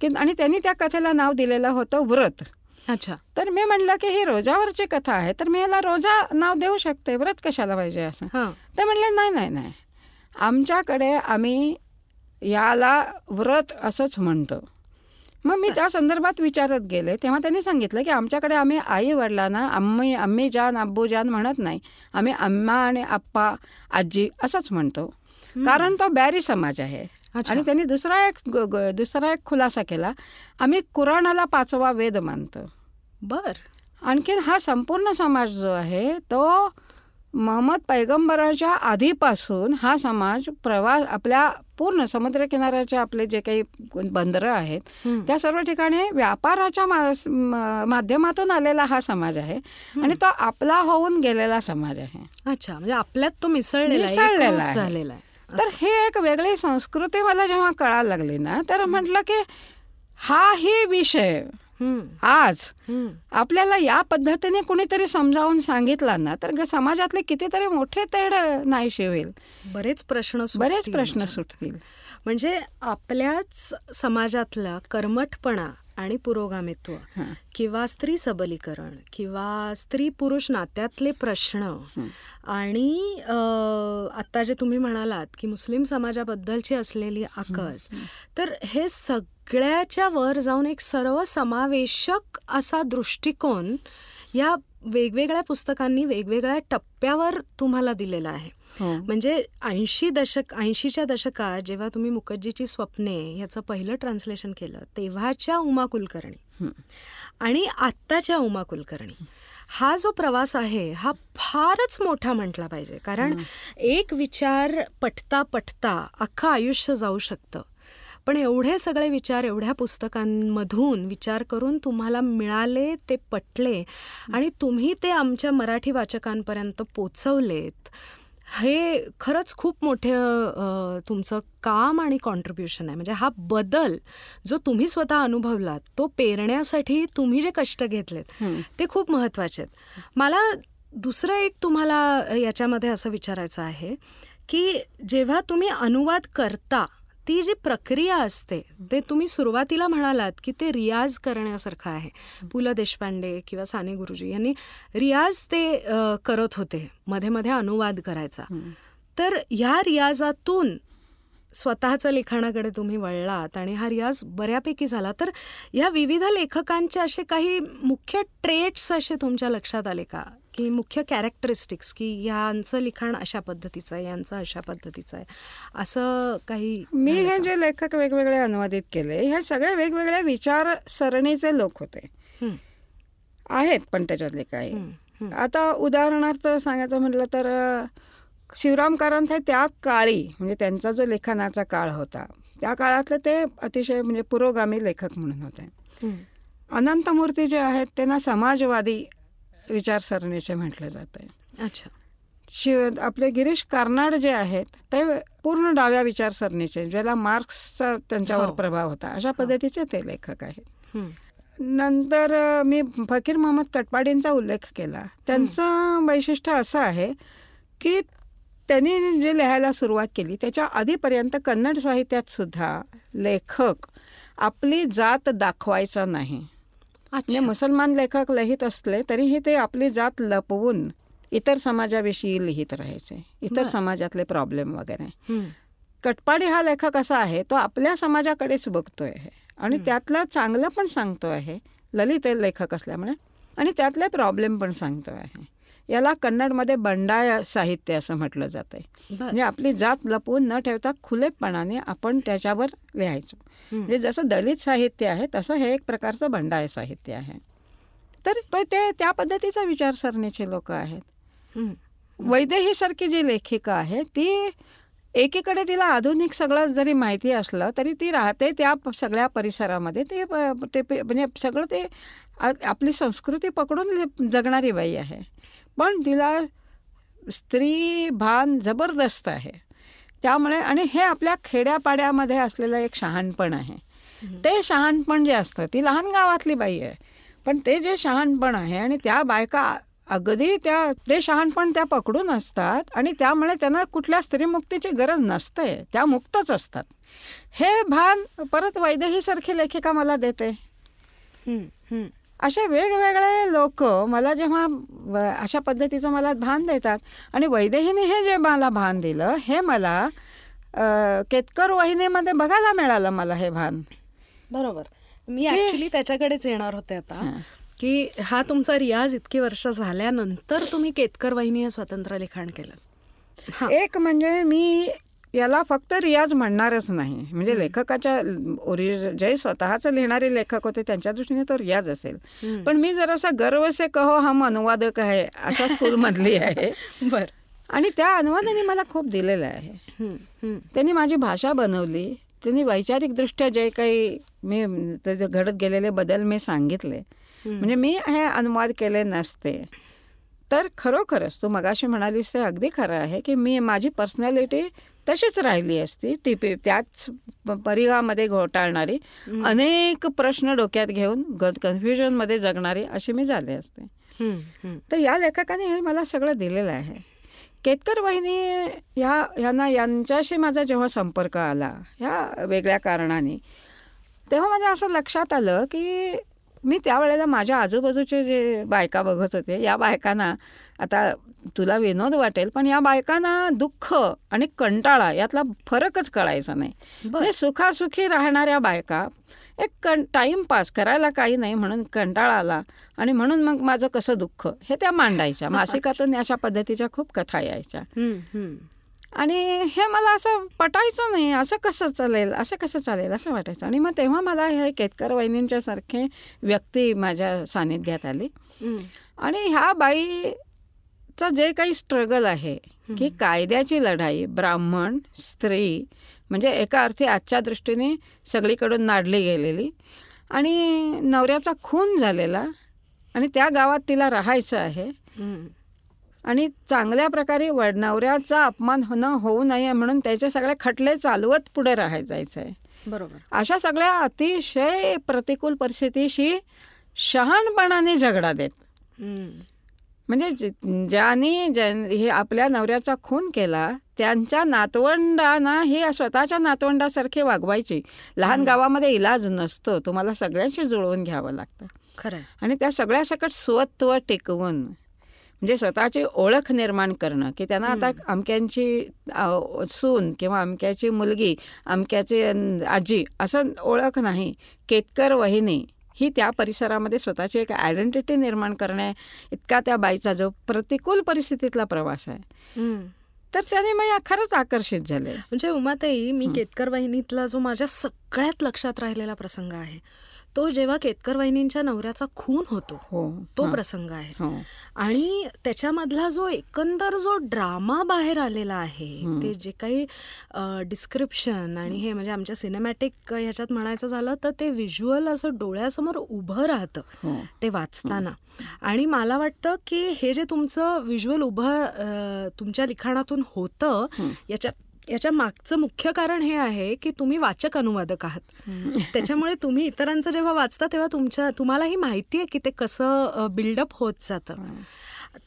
की आणि त्यांनी त्या कथेला नाव दिलेलं होतं व्रत. अच्छा. तर मी म्हणलं की ही रोजावरची कथा आहे तर मी याला रोजा नाव देऊ शकते व्रत कशाला पाहिजे असं. ते म्हणले नाही नाही नाही. आमच्याकडे आम्ही याला व्रत असंच म्हणतो. मग मी त्या संदर्भात विचारत गेले. तेव्हा त्यांनी सांगितलं की आमच्याकडे आम्ही आई वडिलांना आम्ही आम्ही जान अब्बू जान म्हणत नाही. आम्ही अम्मा आणि आप्पा आजी असंच म्हणतो. कारण तो बॅरी समाज आहे. आणि त्यांनी दुसरा एक दुसरा एक खुलासा केला. आम्ही कुराणाला पाचवा वेद मानतो. बर. आणखीन हा संपूर्ण समाज जो आहे तो महम्मद पैगंबराच्या आधीपासून हा समाज प्रवास आपल्या पूर्ण समुद्रकिनाऱ्याचे आपले जे काही बंदरं आहेत. त्या सर्व ठिकाणी व्यापाराच्या माध्यमातून आलेला हा समाज आहे आणि तो आपला होऊन गेलेला समाज आहे. अच्छा म्हणजे आपल्यात तो मिसळलेला. झालेला आहे. तर हे एक वेगळी संस्कृती मला जेव्हा कळायला लागली ना तर म्हटलं की हा ही विषय आज. आपल्याला या पद्धतीने कुणीतरी समजावून सांगितला ना तर ग- समाजातले कितीतरी मोठे तेढ नाहीशी होईल बरेच प्रश्न बरेच सुटतील प्रश्न म्हणजे. सुटतील म्हणजे आपल्याच समाजातला कर्मठपणा आणि पुरोगामित्व. किंवा स्त्री सबलीकरण किंवा स्त्री पुरुष नात्यातले प्रश्न आणि आत्ता जे तुम्ही म्हणालात की मुस्लिम समाजाबद्दलची असलेली आकस तर हे सगळ्याच्या वर जाऊन एक सर्वसमावेशक असा दृष्टिकोन या वेगवेगळ्या पुस्तकांनी वेगवेगळ्या टप्प्यावर तुम्हाला दिलेला आहे. हो. म्हणजे ऐंशी दशक ऐंशीच्या दशकात जेव्हा तुम्ही मुखर्जीची स्वप्ने याचं पहिलं ट्रान्सलेशन केलं तेव्हाच्या उमा कुलकर्णी. आणि आत्ताच्या उमा कुलकर्णी. हा जो प्रवास आहे हा फारच मोठा म्हटला पाहिजे. कारण एक विचार पटता पटता अख्खं आयुष्य जाऊ शकतं. पण एवढे सगळे विचार एवढ्या पुस्तकांमधून विचार करून तुम्हाला मिळाले ते पटले आणि तुम्ही ते आमच्या मराठी वाचकांपर्यंत पोचवलेत. हे खरंच खूप मोठं तुमचं काम आणि कॉन्ट्रीब्युशन आहे. म्हणजे हा बदल जो तुम्ही स्वतः अनुभवलात तो पेरण्यासाठी तुम्ही जे कष्ट घेतलेत. ते खूप महत्त्वाचे आहेत. मला दुसरं एक तुम्हाला याच्यामध्ये असं विचारायचं आहे की जेव्हा तुम्ही अनुवाद करता ती जी प्रक्रिया असते ते तुम्ही सुरुवातीला म्हणालात की ते रियाज करण्यासारखं आहे. पु ल देशपांडे किंवा साने गुरुजी यांनी रियाज ते करत होते मध्ये मध्ये अनुवाद करायचा. तर ह्या रियाजातून स्वतःच्या लिखाणाकडे तुम्ही वळलात आणि हा रियाज बऱ्यापैकी झाला. तर ह्या विविध लेखकांचे असे काही मुख्य ट्रेट्स असे तुमच्या लक्षात आले का? की मुख्य कॅरेक्टरिस्टिक्स की ह्यांचं लिखाण अशा पद्धतीचं आहे यांचं अशा पद्धतीचं आहे. असं काही मी हे? जे लेखक वेगवेगळे अनुवादित केले हे सगळे वेगवेगळे विचारसरणीचे लोक होते. आहेत पण त्याच्यातले काही. आता उदाहरणार्थ सांगायचं म्हटलं तर शिवराम कारंत हे त्या काळी म्हणजे त्यांचा जो लेखनाचा काळ होता त्या काळातले ते अतिशय म्हणजे पुरोगामी लेखक म्हणून होते. अनंतमूर्ती जे आहेत त्यांना समाजवादी विचारसरणीचे म्हटलं जातं अच्छा. शिव आपले गिरीश कार्नाड जे आहेत ते पूर्ण डाव्या विचारसरणीचे ज्याला मार्क्सचा त्यांच्यावर हो. प्रभाव होता. अशा पद्धतीचे ते लेखक आहेत. हं. नंतर मी फकीर मोहम्मद कटपाडींचा उल्लेख केला. त्यांचं वैशिष्ट्य असं आहे की त्यांनी जे लिहायला सुरुवात केली त्याच्या आधीपर्यंत कन्नड साहित्यात सुद्धा लेखक आपली जात दाखवायचा नाही. म्हणजे मुसलमान लेखक लिहित असले तरीही ते आपली जात लपवून इतर समाजाविषयी लिहित राहायचे. इतर. समाजातले प्रॉब्लेम वगैरे. कटपाडी हा लेखक असा आहे तो आपल्या समाजाकडेच बघतोय आहे आणि त्यातलं चांगलं पण सांगतो आहे ललित लेखक असल्यामुळे. आणि त्यातले प्रॉब्लेम पण सांगतो आहे याला कन्नडमध्ये बंडाय साहित्य असं म्हटलं जातंय बरं. म्हणजे आपली जात लपवून न ठेवता खुलेपणाने आपण त्याच्यावर लिहायचो. म्हणजे जसं दलित साहित्य आहे तसं हे एक प्रकारचं बंडाय साहित्य आहे तर तो ते त्या पद्धतीचा विचारसरणीचे लोक आहेत हं. वैदेहीसारखी जी लेखिका आहे ती एकीकडे तिला आधुनिक सगळं जरी माहिती असलं तरी ती राहते त्या सगळ्या परिसरामध्ये ते म्हणजे सगळं ते आपली संस्कृती पकडून जगणारी बाई आहे पण तिला स्त्री भान जबरदस्त आहे. त्यामुळे आणि हे आपल्या खेड्यापाड्यामध्ये असलेलं एक शहाणपण आहे. ते शहाणपण जे असतं ती लहान गावातली बाई आहे. पण ते जे शहाणपण आहे आणि त्या बायका अगदी त्या ते शहाणपण त्या पकडून असतात आणि त्यामुळे त्यांना कुठल्या स्त्रीमुक्तीची गरज नसते त्या मुक्तच असतात. हे भान परत वैदेहीसारखी लेखिका मला देते. असे वेगवेगळे लोक मला जेव्हा अशा पद्धतीचं मला भान देतात आणि वैदेहीने हे जे मला भान दिलं हे मला केतकर वाहिनीमध्ये बघायला मिळालं मला हे भान. बरोबर. मी ऍक्च्युली त्याच्याकडेच येणार होते आता. की हा तुमचा रियाज इतकी वर्ष झाल्यानंतर तुम्ही केतकर वाहिनी हे स्वतंत्र लिखाण केलं. एक म्हणजे मी याला फक्त रियाज म्हणणारच नाही. म्हणजे लेखकाच्या ओरिज जे स्वतःच लिहिणारे लेखक होते त्यांच्या दृष्टीने तो रियाज असेल. पण मी जरासा गर्व से कहो हम अनुवादक आहे अशा स्कूलमधली आहे. बर. आणि त्या अनुवादाने मला खूप दिलेलं आहे. त्यांनी माझी भाषा बनवली. त्यांनी वैचारिकदृष्ट्या जे काही मी त्याचे घडत गेलेले बदल मी सांगितले. म्हणजे मी हे अनुवाद केले नसते. तर खरोखरच तू मगाशी म्हणालीस ते अगदी खरं आहे की मी माझी पर्सनॅलिटी तशीच राहिली असती. टिपी त्याच परिघामध्ये घोटाळणारी अनेक प्रश्न डोक्यात घेऊन ग कन्फ्युजनमध्ये जगणारी अशी मी झाले असते. तर या लेखकाने हे मला सगळं दिलेलं आहे. केतकर वाहिनी ह्या ह्यांना यांच्याशी माझा जेव्हा संपर्क आला ह्या वेगळ्या कारणाने तेव्हा माझ्या असं लक्षात आलं की मी त्यावेळेला माझ्या आजूबाजूचे जे बायका बघत होते या बायकांना आता तुला विनोद वाटेल पण या बायकांना दुःख आणि कंटाळा यातला फरकच कळायचा नाही. म्हणजे सुखासुखी राहणाऱ्या बायका एक कं टाईमपास करायला काही नाही म्हणून कंटाळा आला आणि म्हणून मग माझं कसं दुःख हे त्या मांडायच्या. मासिकातून अशा पद्धतीच्या खूप कथा यायच्या. आणि हे मला असं पटायचं नाही. असं कसं चालेल? असं कसं चालेल? असं वाटायचं. आणि मग तेव्हा मला हे केतकर वहिनींच्या सारखे व्यक्ती माझ्या सानिध्यात आली. आणि ह्या बाईचं जे काही स्ट्रगल आहे की कायद्याची लढाई ब्राह्मण स्त्री म्हणजे एका अर्थी आजच्या दृष्टीने सगळीकडून नाडली गेलेली आणि नवऱ्याचा खून झालेला आणि त्या गावात तिला राहायचं आहे. आणि चांगल्या प्रकारे वड नवऱ्याचा अपमान होणं होऊ नये म्हणून त्याचे सगळे खटले चालवत पुढे राहाय जायचं आहे बरोबर. अशा सगळ्या अतिशय प्रतिकूल परिस्थितीशी शहाणपणाने झगडा देत. म्हणजे ज्यांनी ज्यां हे आपल्या नवऱ्याचा खून केला त्यांच्या नातवंडांना हे स्वतःच्या नातवंडासारखे वागवायची. लहान गावामध्ये इलाज नसतो तुम्हाला सगळ्यांशी जुळवून घ्यावं लागतं. खरंय. आणि त्या सगळ्यासकट स्वत्व टिकवून म्हणजे स्वतःची ओळख निर्माण करणं की त्यांना आता अमक्यांची सून किंवा अमक्याची मुलगी अमक्याची आजी असं ओळख नाही केतकर वहिनी ही त्या परिसरामध्ये स्वतःची एक आयडेंटिटी निर्माण करण्या इतका त्या बाईचा जो प्रतिकूल परिस्थितीतला प्रवास आहे. तर त्याने मी खरंच आकर्षित झाले. म्हणजे उमाताई मी केतकर वाहिनीतला जो माझ्या सगळ्यात लक्षात राहिलेला प्रसंग आहे तो जेव्हा केतकर वहिनींच्या नवऱ्याचा खून होतो हो तो. प्रसंग आहे हो आणि त्याच्यामधला जो एकंदर जो ड्रामा बाहेर आलेला आहे. ते जे काही डिस्क्रिप्शन आणि हे म्हणजे आमच्या सिनेमॅटिक ह्याच्यात म्हणायचं झालं तर ते व्हिज्युअल असं डोळ्यासमोर उभं राहतं हो ते वाचताना आणि मला वाटतं की हे जे तुमचं व्हिज्युअल उभं तुमच्या लिखाणातून होतं. याच्या याच्या मागचं मुख्य कारण हे आहे की तुम्ही वाचक अनुवादक आहात. त्याच्यामुळे तुम्ही इतरांचं जेव्हा वाचता तेव्हा तुमच्या तुम्हालाही माहिती आहे की ते कसं बिल्डअप होत जातं.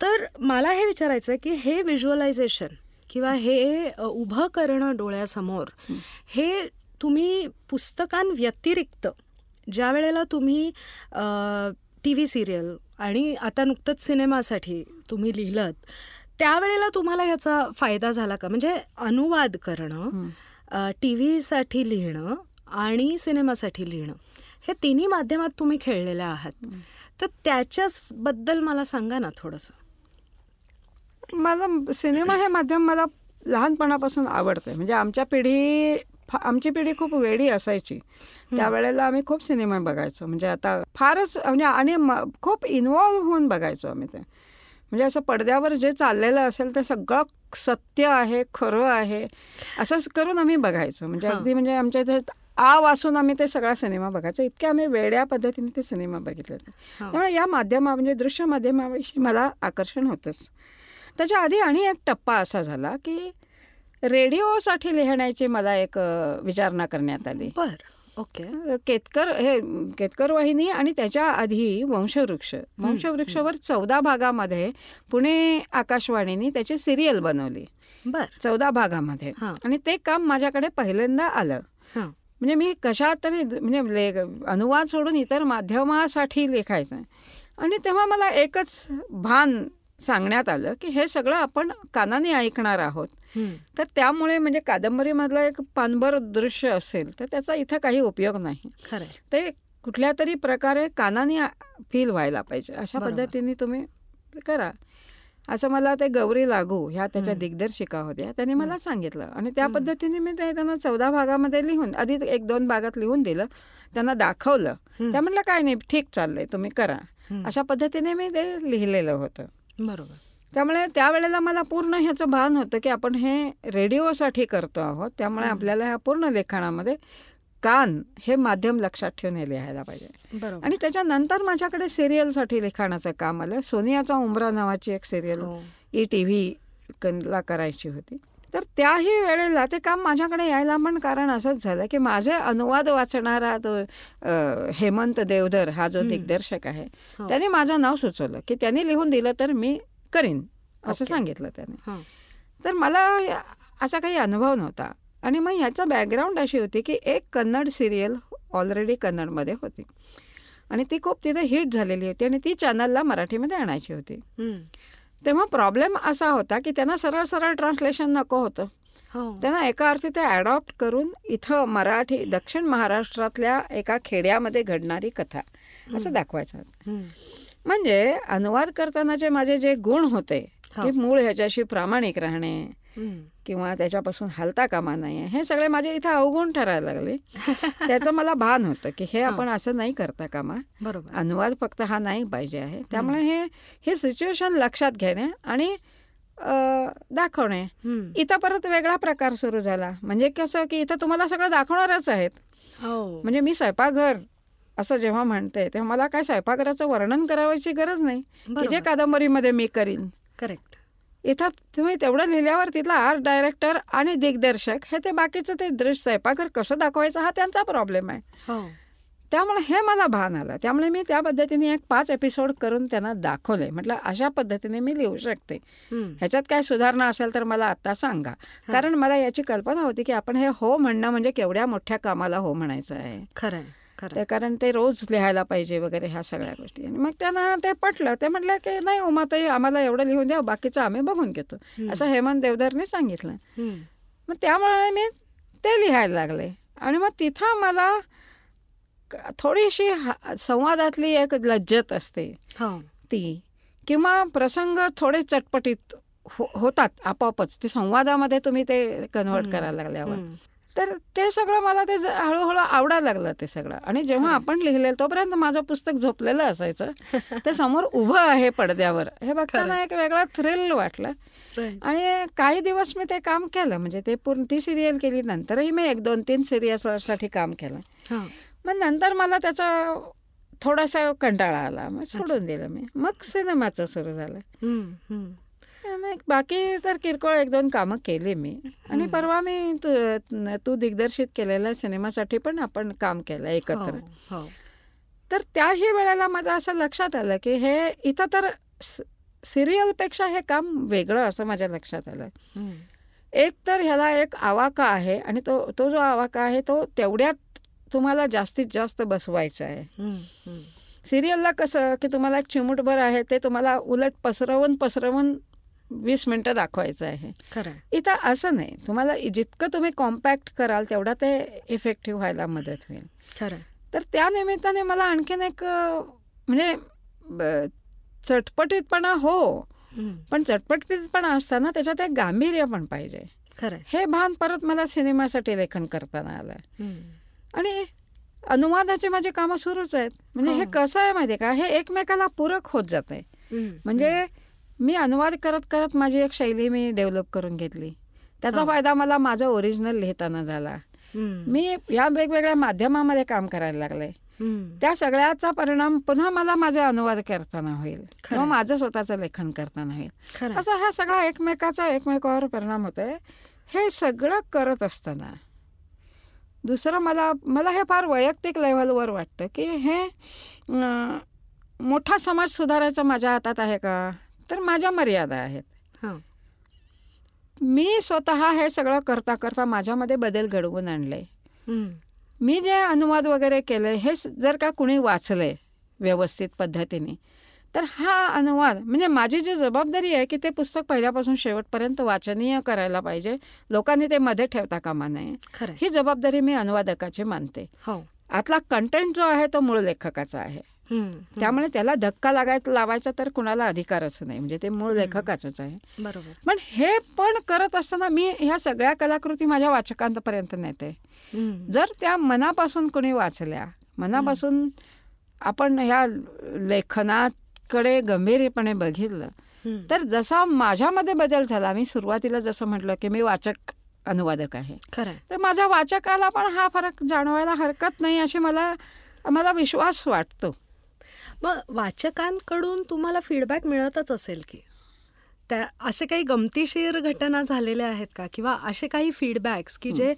तर मला हे विचारायचं आहे की हे व्हिज्युअलायझेशन किंवा हे उभं करणं डोळ्यासमोर हे तुम्ही पुस्तकांव्यतिरिक्त ज्या वेळेला तुम्ही टी व्ही सिरियल आणि आता नुकतंच सिनेमासाठी तुम्ही लिहिलं त्यावेळेला तुम्हाला ह्याचा फायदा झाला का? म्हणजे अनुवाद करणं टी व्हीसाठी लिहिणं आणि सिनेमासाठी लिहिणं हे तिन्ही माध्यमात तुम्ही खेळलेल्या आहात. तर त्याच्याचबद्दल मला सांगा ना थोडंसं. मला सिनेमा हे माध्यम मला लहानपणापासून आवडतं म्हणजे आमच्या पिढी आमची पिढी खूप वेडी असायची. त्यावेळेला आम्ही खूप सिनेमा बघायचो. म्हणजे आता फारच म्हणजे आणि खूप इन्वॉल्व्ह होऊन बघायचो आम्ही ते. म्हणजे असं पडद्यावर जे चाललेलं असेल ते सगळं सत्य आहे खरं आहे. असंच करून आम्ही बघायचो. म्हणजे. अगदी म्हणजे आमच्या इथे आ वाचून आम्ही ते सगळा सिनेमा बघायचो. इतके आम्ही वेड्या पद्धतीने ते सिनेमा बघितले होते. त्यामुळे या माध्यमा म्हणजे दृश्य माध्यमाविषयी मला आकर्षण होतंच. त्याच्या आधी आणि एक टप्पा असा झाला की रेडिओसाठी लिहिण्याची मला एक विचारणा करण्यात आली. बर. ओके. केतकर हे केतकर वाहिनी आणि त्याच्या आधी वंशवृक्ष. वंशवृक्षावर चौदा भागामध्ये पुणे आकाशवाणीने त्याची सिरियल बनवली. बर. चौदा भागामध्ये. आणि ते काम माझ्याकडे पहिल्यांदा आलं. म्हणजे मी कशात तरी म्हणजे ले अनुवाद सोडून इतर माध्यमासाठी लिखायचं. आणि तेव्हा मला एकच भान सांगण्यात आलं की हे सगळं आपण कानाने ऐकणार आहोत. तर त्यामुळे म्हणजे कादंबरीमधलं एक पानभर दृश्य असेल तर त्याचा इथं काही उपयोग नाही ते कुठल्या तरी प्रकारे कानाने फील व्हायला पाहिजे अशा. पद्धतीने तुम्ही करा असं मला ते गौरी लागू ह्या त्याच्या. दिग्दर्शिका होत्या त्यांनी मला सांगितलं आणि त्या. पद्धतीने मी ते त्यांना चौदा भागामध्ये लिहून आधी एक दोन भागात लिहून दिलं त्यांना दाखवलं. त्या म्हटलं काय नाही ठीक चाललंय तुम्ही करा. अशा पद्धतीने मी ते लिहिलेलं होतं बरोबर. त्यामुळे त्यावेळेला मला पूर्ण ह्याचं भान होतं की आपण हे रेडिओसाठी करतो आहोत. त्यामुळे. आपल्याला ह्या पूर्ण लेखनामध्ये कान हे माध्यम लक्षात ठेवून हे लिहायला पाहिजे. बरोबर. आणि त्याच्यानंतर माझ्याकडे सिरियलसाठी लिखाणाचं काम आलं. सोनियाचा उमरा नावाची एक सिरियल हो. ई टी व्ही ला करायची होती. तर त्याही वेळेला ते काम माझ्याकडे यायला पण कारण असंच झालं की माझे अनुवाद वाचणारा तो हेमंत देवधर हा जो. दिग्दर्शक आहे हो. त्याने माझं नाव सुचवलं की त्यांनी लिहून दिलं तर मी करीन असं. सांगितलं त्याने हां. तर मला असा काही अनुभव नव्हता आणि मग ह्याचा बॅकग्राऊंड अशी होती की एक कन्नड सिरियल ऑलरेडी कन्नडमध्ये होती आणि ती खूप तिथे हिट झालेली होती आणि ती चॅनलला मराठीमध्ये आणायची होती. तेव्हा प्रॉब्लेम असा होता की त्यांना सरळ सरळ ट्रान्सलेशन नको होतं हो त्यांना एका अर्थी ते ॲडॉप्ट करून इथं मराठी दक्षिण महाराष्ट्रातल्या एका खेड्यामध्ये घडणारी कथा असं दाखवायचं होतं. म्हणजे अनुवाद करतानाचे माझे जे गुण होते हो. की मूळ ह्याच्याशी प्रामाणिक राहणे. किंवा त्याच्यापासून हलता कामा नये. हे सगळे माझे इथं अवगुण ठरायला लागले. त्याचं मला भान होतं की हे आपण असं नाही करता कामा. बरोबर. अनुवाद फक्त हा नाही पाहिजे आहे. त्यामुळे हे हे सिच्युएशन लक्षात घेणे आणि दाखवणे. हं. इथं परत वेगळा प्रकार सुरू झाला. म्हणजे कसं की इथं तुम्हाला सगळं दाखवणारच आहेत. हो. म्हणजे मी स्वयंपाकघर असं जेव्हा म्हणते तेव्हा मला काय स्वयंपाकघराचं वर्णन करावायची गरज नाही. की जे. कादंबरीमध्ये मी करीन. करेक्ट इथं तुम्ही तेवढं लिहिल्यावर तिथला आर्ट डायरेक्टर आणि दिग्दर्शक हे ते बाकीचं ते दृश्य स्वयंपाकघर कसं दाखवायचं हा त्यांचा प्रॉब्लेम आहे. हो. त्यामुळे हे मला भान आलं. त्यामुळे मी त्या पद्धतीने एक पाच एपिसोड करून त्यांना दाखवले. म्हटलं अशा पद्धतीने मी लिहू शकते. ह्याच्यात काय सुधारणा असेल तर मला आत्ता सांगा. कारण मला याची कल्पना होती की आपण हे हो म्हणणं म्हणजे केवढ्या मोठ्या कामाला हो म्हणायचं आहे. खरंय. खरंय ते कारण ते रोज लिहायला पाहिजे वगैरे ह्या सगळ्या गोष्टी. आणि मग त्यांना ते पटलं ते म्हटलं की नाही उमाताई आम्हाला एवढं लिहून द्या बाकीचं आम्ही बघून घेतो. असं हेमंत देवधरने सांगितलं. मग त्यामुळे मी ते लिहायला लागले. आणि मग तिथं मला थोडीशी हा- संवादातली एक लज्जत असते. ती किंवा प्रसंग थोडे चटपटीत हो होतात आपोआपच. ते संवादामध्ये तुम्ही ते कन्वर्ट. करायला लागल्यावर. तर ते सगळं मला ते हळूहळू आवडायला लागलं ते सगळं. आणि जेव्हा आपण लिहिलेलं तोपर्यंत माझं पुस्तक झोपलेलं असायचं. ते समोर उभं आहे पडद्यावर. हे बघताना एक वेगळा थ्रिल वाटलं. आणि काही दिवस मी ते काम केलं. म्हणजे ते पूर्ण ती सिरियल केली नंतरही मी एक दोन तीन सिरियल्ससाठी काम केलं. मग नंतर मला त्याचा थोडासा कंटाळा आला. मग सोडून दिलं मी. मग सिनेमाचं सुरू झालं. मग बाकी तर किरकोळ एक दोन कामं केली मी आणि परवा मी तू तू दिग्दर्शित केलेल्या सिनेमासाठी पण आपण काम केलं एकत्र हो, हो. तर त्याही वेळेला माझं असं लक्षात आलं की हे इथं तर सिरियलपेक्षा हे काम वेगळं असं माझ्या लक्षात आलं. एक तर ह्याला एक आवाका आहे आणि तो तो जो आवाका आहे तो तेवढ्यात तुम्हाला जास्तीत जास्त बसवायचा आहे. सिरियलला कसं की तुम्हाला एक चिमूटभर आहे ते तुम्हाला उलट पसरवून पसरवून वीस मिनटं दाखवायचं आहे खरं. इथं असं नाही तुम्हाला जितकं तुम्ही कॉम्पॅक्ट कराल तेवढा ते इफेक्टिव्ह व्हायला मदत होईल खरं. तर त्या निमित्ताने मला आणखीन एक म्हणजे चटपटीतपणा हो. पण चटपटीतपणा असताना त्याच्यात एक गांभीर्य पण पाहिजे खरं. हे भान परत मला सिनेमासाठी लेखन करताना आलं. आणि अनुवादाची माझी कामं सुरूच आहेत म्हणजे हे हो. कसं आहे माहिती का हे एकमेकाला पूरक होत जात. म्हणजे मी अनुवाद करत करत माझी एक शैली मी डेव्हलप करून घेतली त्याचा. फायदा मला माझं ओरिजिनल लिहिताना झाला. मी या वेगवेगळ्या माध्यमामध्ये काम करायला लागले. त्या सगळ्याचा परिणाम पुन्हा मला माझे अनुवाद करताना होईल किंवा खरं. माझं स्वतःचं लेखन करताना होईल. असा हा सगळा एकमेकाचा एकमेकावर परिणाम होतोय हे सगळं करत असताना दुसरं मला मला हे फार वैयक्तिक लेव्हलवर वाटतं की हे मोठा समाज सुधारायचा माझ्या हातात आहे का तर माझ्या मर्यादा आहेत हां. मी स्वतः हे सगळं करता करता माझ्यामध्ये बदल घडवून आणले. मी जे अनुवाद वगैरे केले हे जर का कुणी वाचले व्यवस्थित पद्धतीने तर हा अनुवाद म्हणजे माझी जी जबाबदारी आहे की ते पुस्तक पहिल्यापासून शेवटपर्यंत वाचनीय करायला पाहिजे लोकांनी ते मध्ये ठेवता कामा नये. ही जबाबदारी मी अनुवादकाची मानते हो आतला कंटेंट जो आहे तो मूळ लेखकाचा आहे. त्यामुळे त्याला धक्का लागायचा लावायचा तर कुणाला अधिकारच नाही. म्हणजे ते मूळ लेखकाचंच आहे. बरोबर. पण हे पण करत असताना मी ह्या सगळ्या कलाकृती माझ्या वाचकांपर्यंत नेते. जर त्या मनापासून कोणी वाचल्या मनापासून आपण ह्या लेखनाकडे गंभीरपणे बघितलं. तर जसा माझ्यामध्ये बदल झाला मी सुरुवातीला जसं म्हटलं की मी वाचक अनुवादक आहे. खरं आहे. तर माझ्या वाचकाला पण हा फरक जाणवायला हरकत नाही अशी मला मला विश्वास वाटतो. मग वाचकांकडून तुम्हाला फीडबॅक मिळतच असेल की? त्या असे काही गमतीशीर घटना झालेल्या आहेत का? किंवा असे काही फीडबॅक्स की जे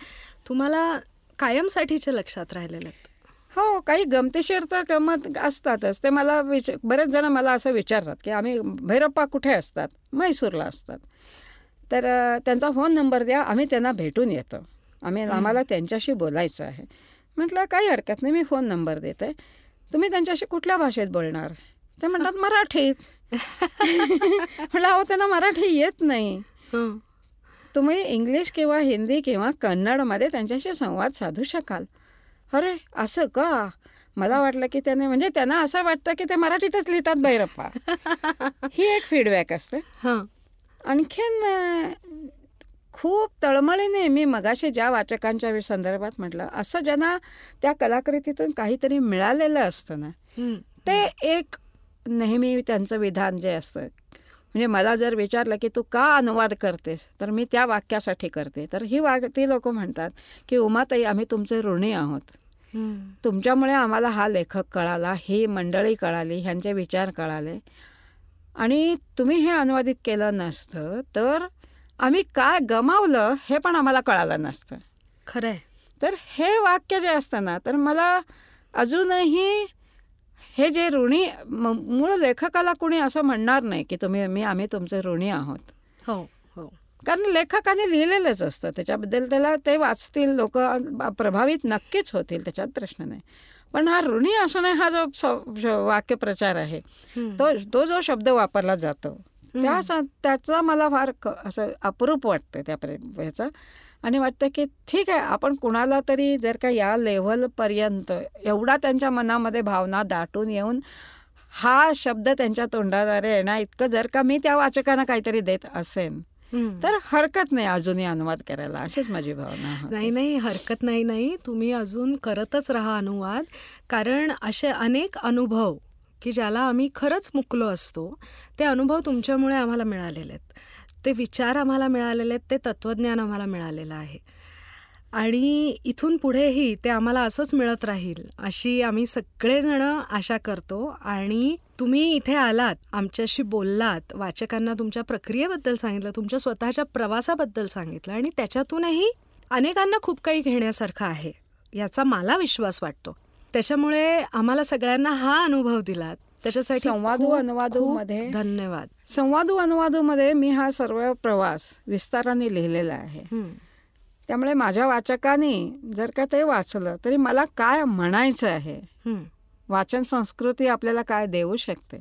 तुम्हाला कायमसाठीच्या लक्षात राहिलेले आहेत? हो काही गमतीशीर तर गमत असतातच. ते मला विच बरेच जण मला असं विचारतात की आम्ही भैरप्पा कुठे असतात? म्हैसूरला असतात. तर त्यांचा फोन नंबर द्या आम्ही त्यांना भेटून येतो. आम्ही आम्हाला त्यांच्याशी बोलायचं आहे. म्हटलं काही हरकत नाही मी फोन नंबर देते. तुम्ही त्यांच्याशी कुठल्या भाषेत बोलणार? ते म्हणतात मराठीत म्हटलं अहो त्यांना मराठी येत नाही. हं. तुम्ही इंग्लिश किंवा हिंदी किंवा कन्नडमध्ये त्यांच्याशी संवाद साधू शकाल. अरे असं का? मला वाटलं की त्याने म्हणजे त्यांना असं वाटतं की ते मराठीतच लिहितात भैरप्पा. ही एक फीडबॅक असते. हं. आणखीन खूप तळमळीने मी मगाशी ज्या वाचकांच्या संदर्भात म्हटलं असं ज्यांना त्या कलाकृतीतून काहीतरी मिळालेलं असतं ना. ते एक नेहमी त्यांचं विधान जे असतं म्हणजे मला जर विचारलं की तू का अनुवाद करतेस तर मी त्या वाक्यासाठी करते तर ही वाग ती लोक म्हणतात की उमाताई आम्ही तुमचे ऋणी आहोत. तुमच्यामुळे आम्हाला हा लेखक कळाला ही मंडळी कळाली ह्यांचे विचार कळाले आणि तुम्ही हे अनुवादित केलं नसतं तर आम्ही काय गमावलं हे पण आम्हाला कळालं नसतं. खरं आहे तर हे वाक्य जे असतं ना तर मला अजूनही हे जे ऋणी मूळ लेखकाला कोणी असं म्हणणार नाही की तुम्ही मी आम्ही तुमचे ऋणी आहोत. हो हो. कारण लेखकाने लिहिलेलंच असतं. त्याच्याबद्दल त्याला ते वाचतील लोक प्रभावित नक्कीच होतील त्याच्यात प्रश्न नाही. पण हा ऋणी असणे हा जो वाक्यप्रचार आहे. तो तो जो शब्द वापरला जातो त्या त्याचा मला फार असं अपरूप वाटतं त्या ह्याचं. आणि वाटतं की ठीक आहे आपण कुणाला तरी जर का या लेव्हलपर्यंत एवढा त्यांच्या मनामध्ये भावना दाटून येऊन हा शब्द त्यांच्या तोंडाद्वारे येण्या इतकं जर का मी त्या वाचकांना काहीतरी देत असेन तर हरकत नाही अजूनही अनुवाद करायला. अशीच माझी भावना नाही नाही हरकत नाही नाही. तुम्ही अजून करतच राहा अनुवाद. कारण असे अनेक अनुभव की ज्याला आम्ही खरंच मुकलो असतो ते अनुभव तुमच्यामुळे आम्हाला मिळालेले आहेत. ते विचार आम्हाला मिळालेले आहेत ते तत्त्वज्ञान आम्हाला मिळालेलं आहे. आणि इथून पुढेही ते आम्हाला असंच मिळत राहील अशी आम्ही सगळेजणं आशा करतो. आणि तुम्ही इथे आलात आमच्याशी बोललात वाचकांना तुमच्या प्रक्रियेबद्दल सांगितलं तुमच्या स्वतःच्या प्रवासाबद्दल सांगितलं आणि त्याच्यातूनही अनेकांना खूप काही घेण्यासारखं आहे याचा मला विश्वास वाटतो. त्याच्यामुळे आम्हाला सगळ्यांना हा अनुभव दिलात त्याच्यासाठी संवादू अनुवादू मध्ये धन्यवाद. संवादू अनुवादू मध्ये मी हा सर्व प्रवास विस्ताराने लिहिलेला आहे. त्यामुळे माझ्या वाचकाने जर का ते वाचलं तरी मला काय म्हणायचं आहे? वाचन संस्कृती आपल्याला काय देऊ शकते?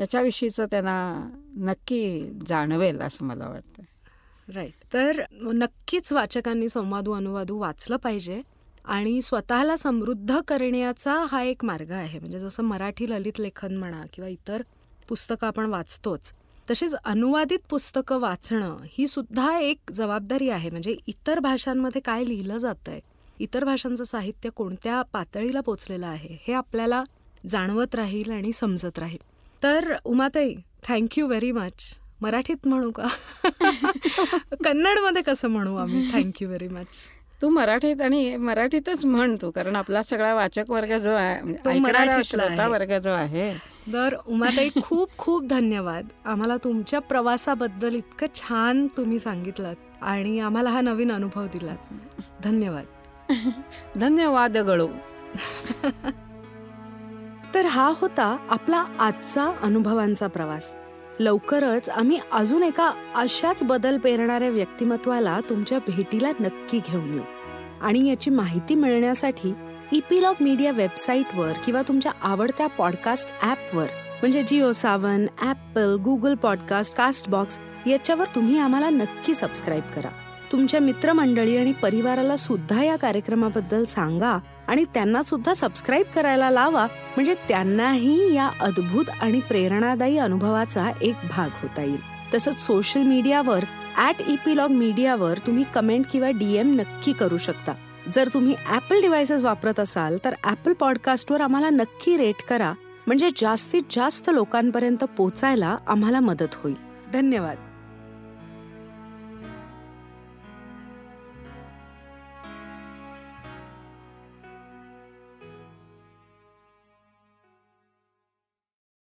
याच्याविषयीचं त्यांना नक्की जाणवेल असं मला वाटतं राईट तर नक्कीच वाचकांनी संवादू अनुवादू वाचलं पाहिजे. आणि स्वतःला समृद्ध करण्याचा हा एक मार्ग आहे. म्हणजे जसं मराठी ललित लेखन म्हणा किंवा इतर पुस्तकं आपण वाचतोच तशीच अनुवादित पुस्तकं वाचणं ही सुद्धा एक जबाबदारी आहे. म्हणजे इतर भाषांमध्ये काय लिहिलं जातं आहे इतर भाषांचं साहित्य कोणत्या पातळीला पोचलेलं आहे हे आपल्याला जाणवत राहील आणि समजत राहील. तर उमाताई थँक्यू व्हेरी मच मराठीत म्हणू का? कन्नडमध्ये कसं म्हणू आम्ही? थँक्यू व्हेरी मच तू मराठीत आणि मराठीतच म्हण तू कारण आपला सगळा वाचक वर्ग जो आहे म्हणजे श्रोता वर्ग जो आहे. तर उमाताई खूप खूप धन्यवाद. आम्हाला तुमच्या प्रवासाबद्दल इतकं छान तुम्ही सांगितलं आणि आम्हाला हा नवीन अनुभव दिला. धन्यवाद. धन्यवाद गळू. तर हा होता आपला आजचा अनुभवांचा प्रवास. लवकरच आम्ही अजून एका अशाच बदल पेरणाऱ्या व्यक्तिमत्वाला तुमच्या भेटीला नक्की घेऊन येऊ. आणि याची माहिती मिळण्यासाठी इपिलॉग मीडिया वेबसाईटवर किंवा तुमच्या आवडत्या पॉडकास्ट ॲपवर म्हणजे Jio Saavn Apple Google podcast castbox याच्यावर तुम्ही आम्हाला नक्की सबस्क्राईब करा. तुमच्या मित्रमंडळी आणि परिवाराला सुद्धा या कार्यक्रमाबद्दल सांगा आणि त्यांना सुद्धा सबस्क्राईब करायला लावा. म्हणजे त्यांनाही या अद्भुत आणि प्रेरणादायी अनुभवाचा एक भाग होता येईल. तसंच सोशल मीडियावर ऍट इपिलॉग मीडियावर तुम्ही कमेंट किंवा डीएम नक्की करू शकता. जर तुम्ही ऍपल डिव्हायसेस वापरत असाल तर ऍपल पॉडकास्टवर आम्हाला नक्की रेट करा. म्हणजे जास्तीत जास्त लोकांपर्यंत पोचायला आम्हाला मदत होईल. धन्यवाद.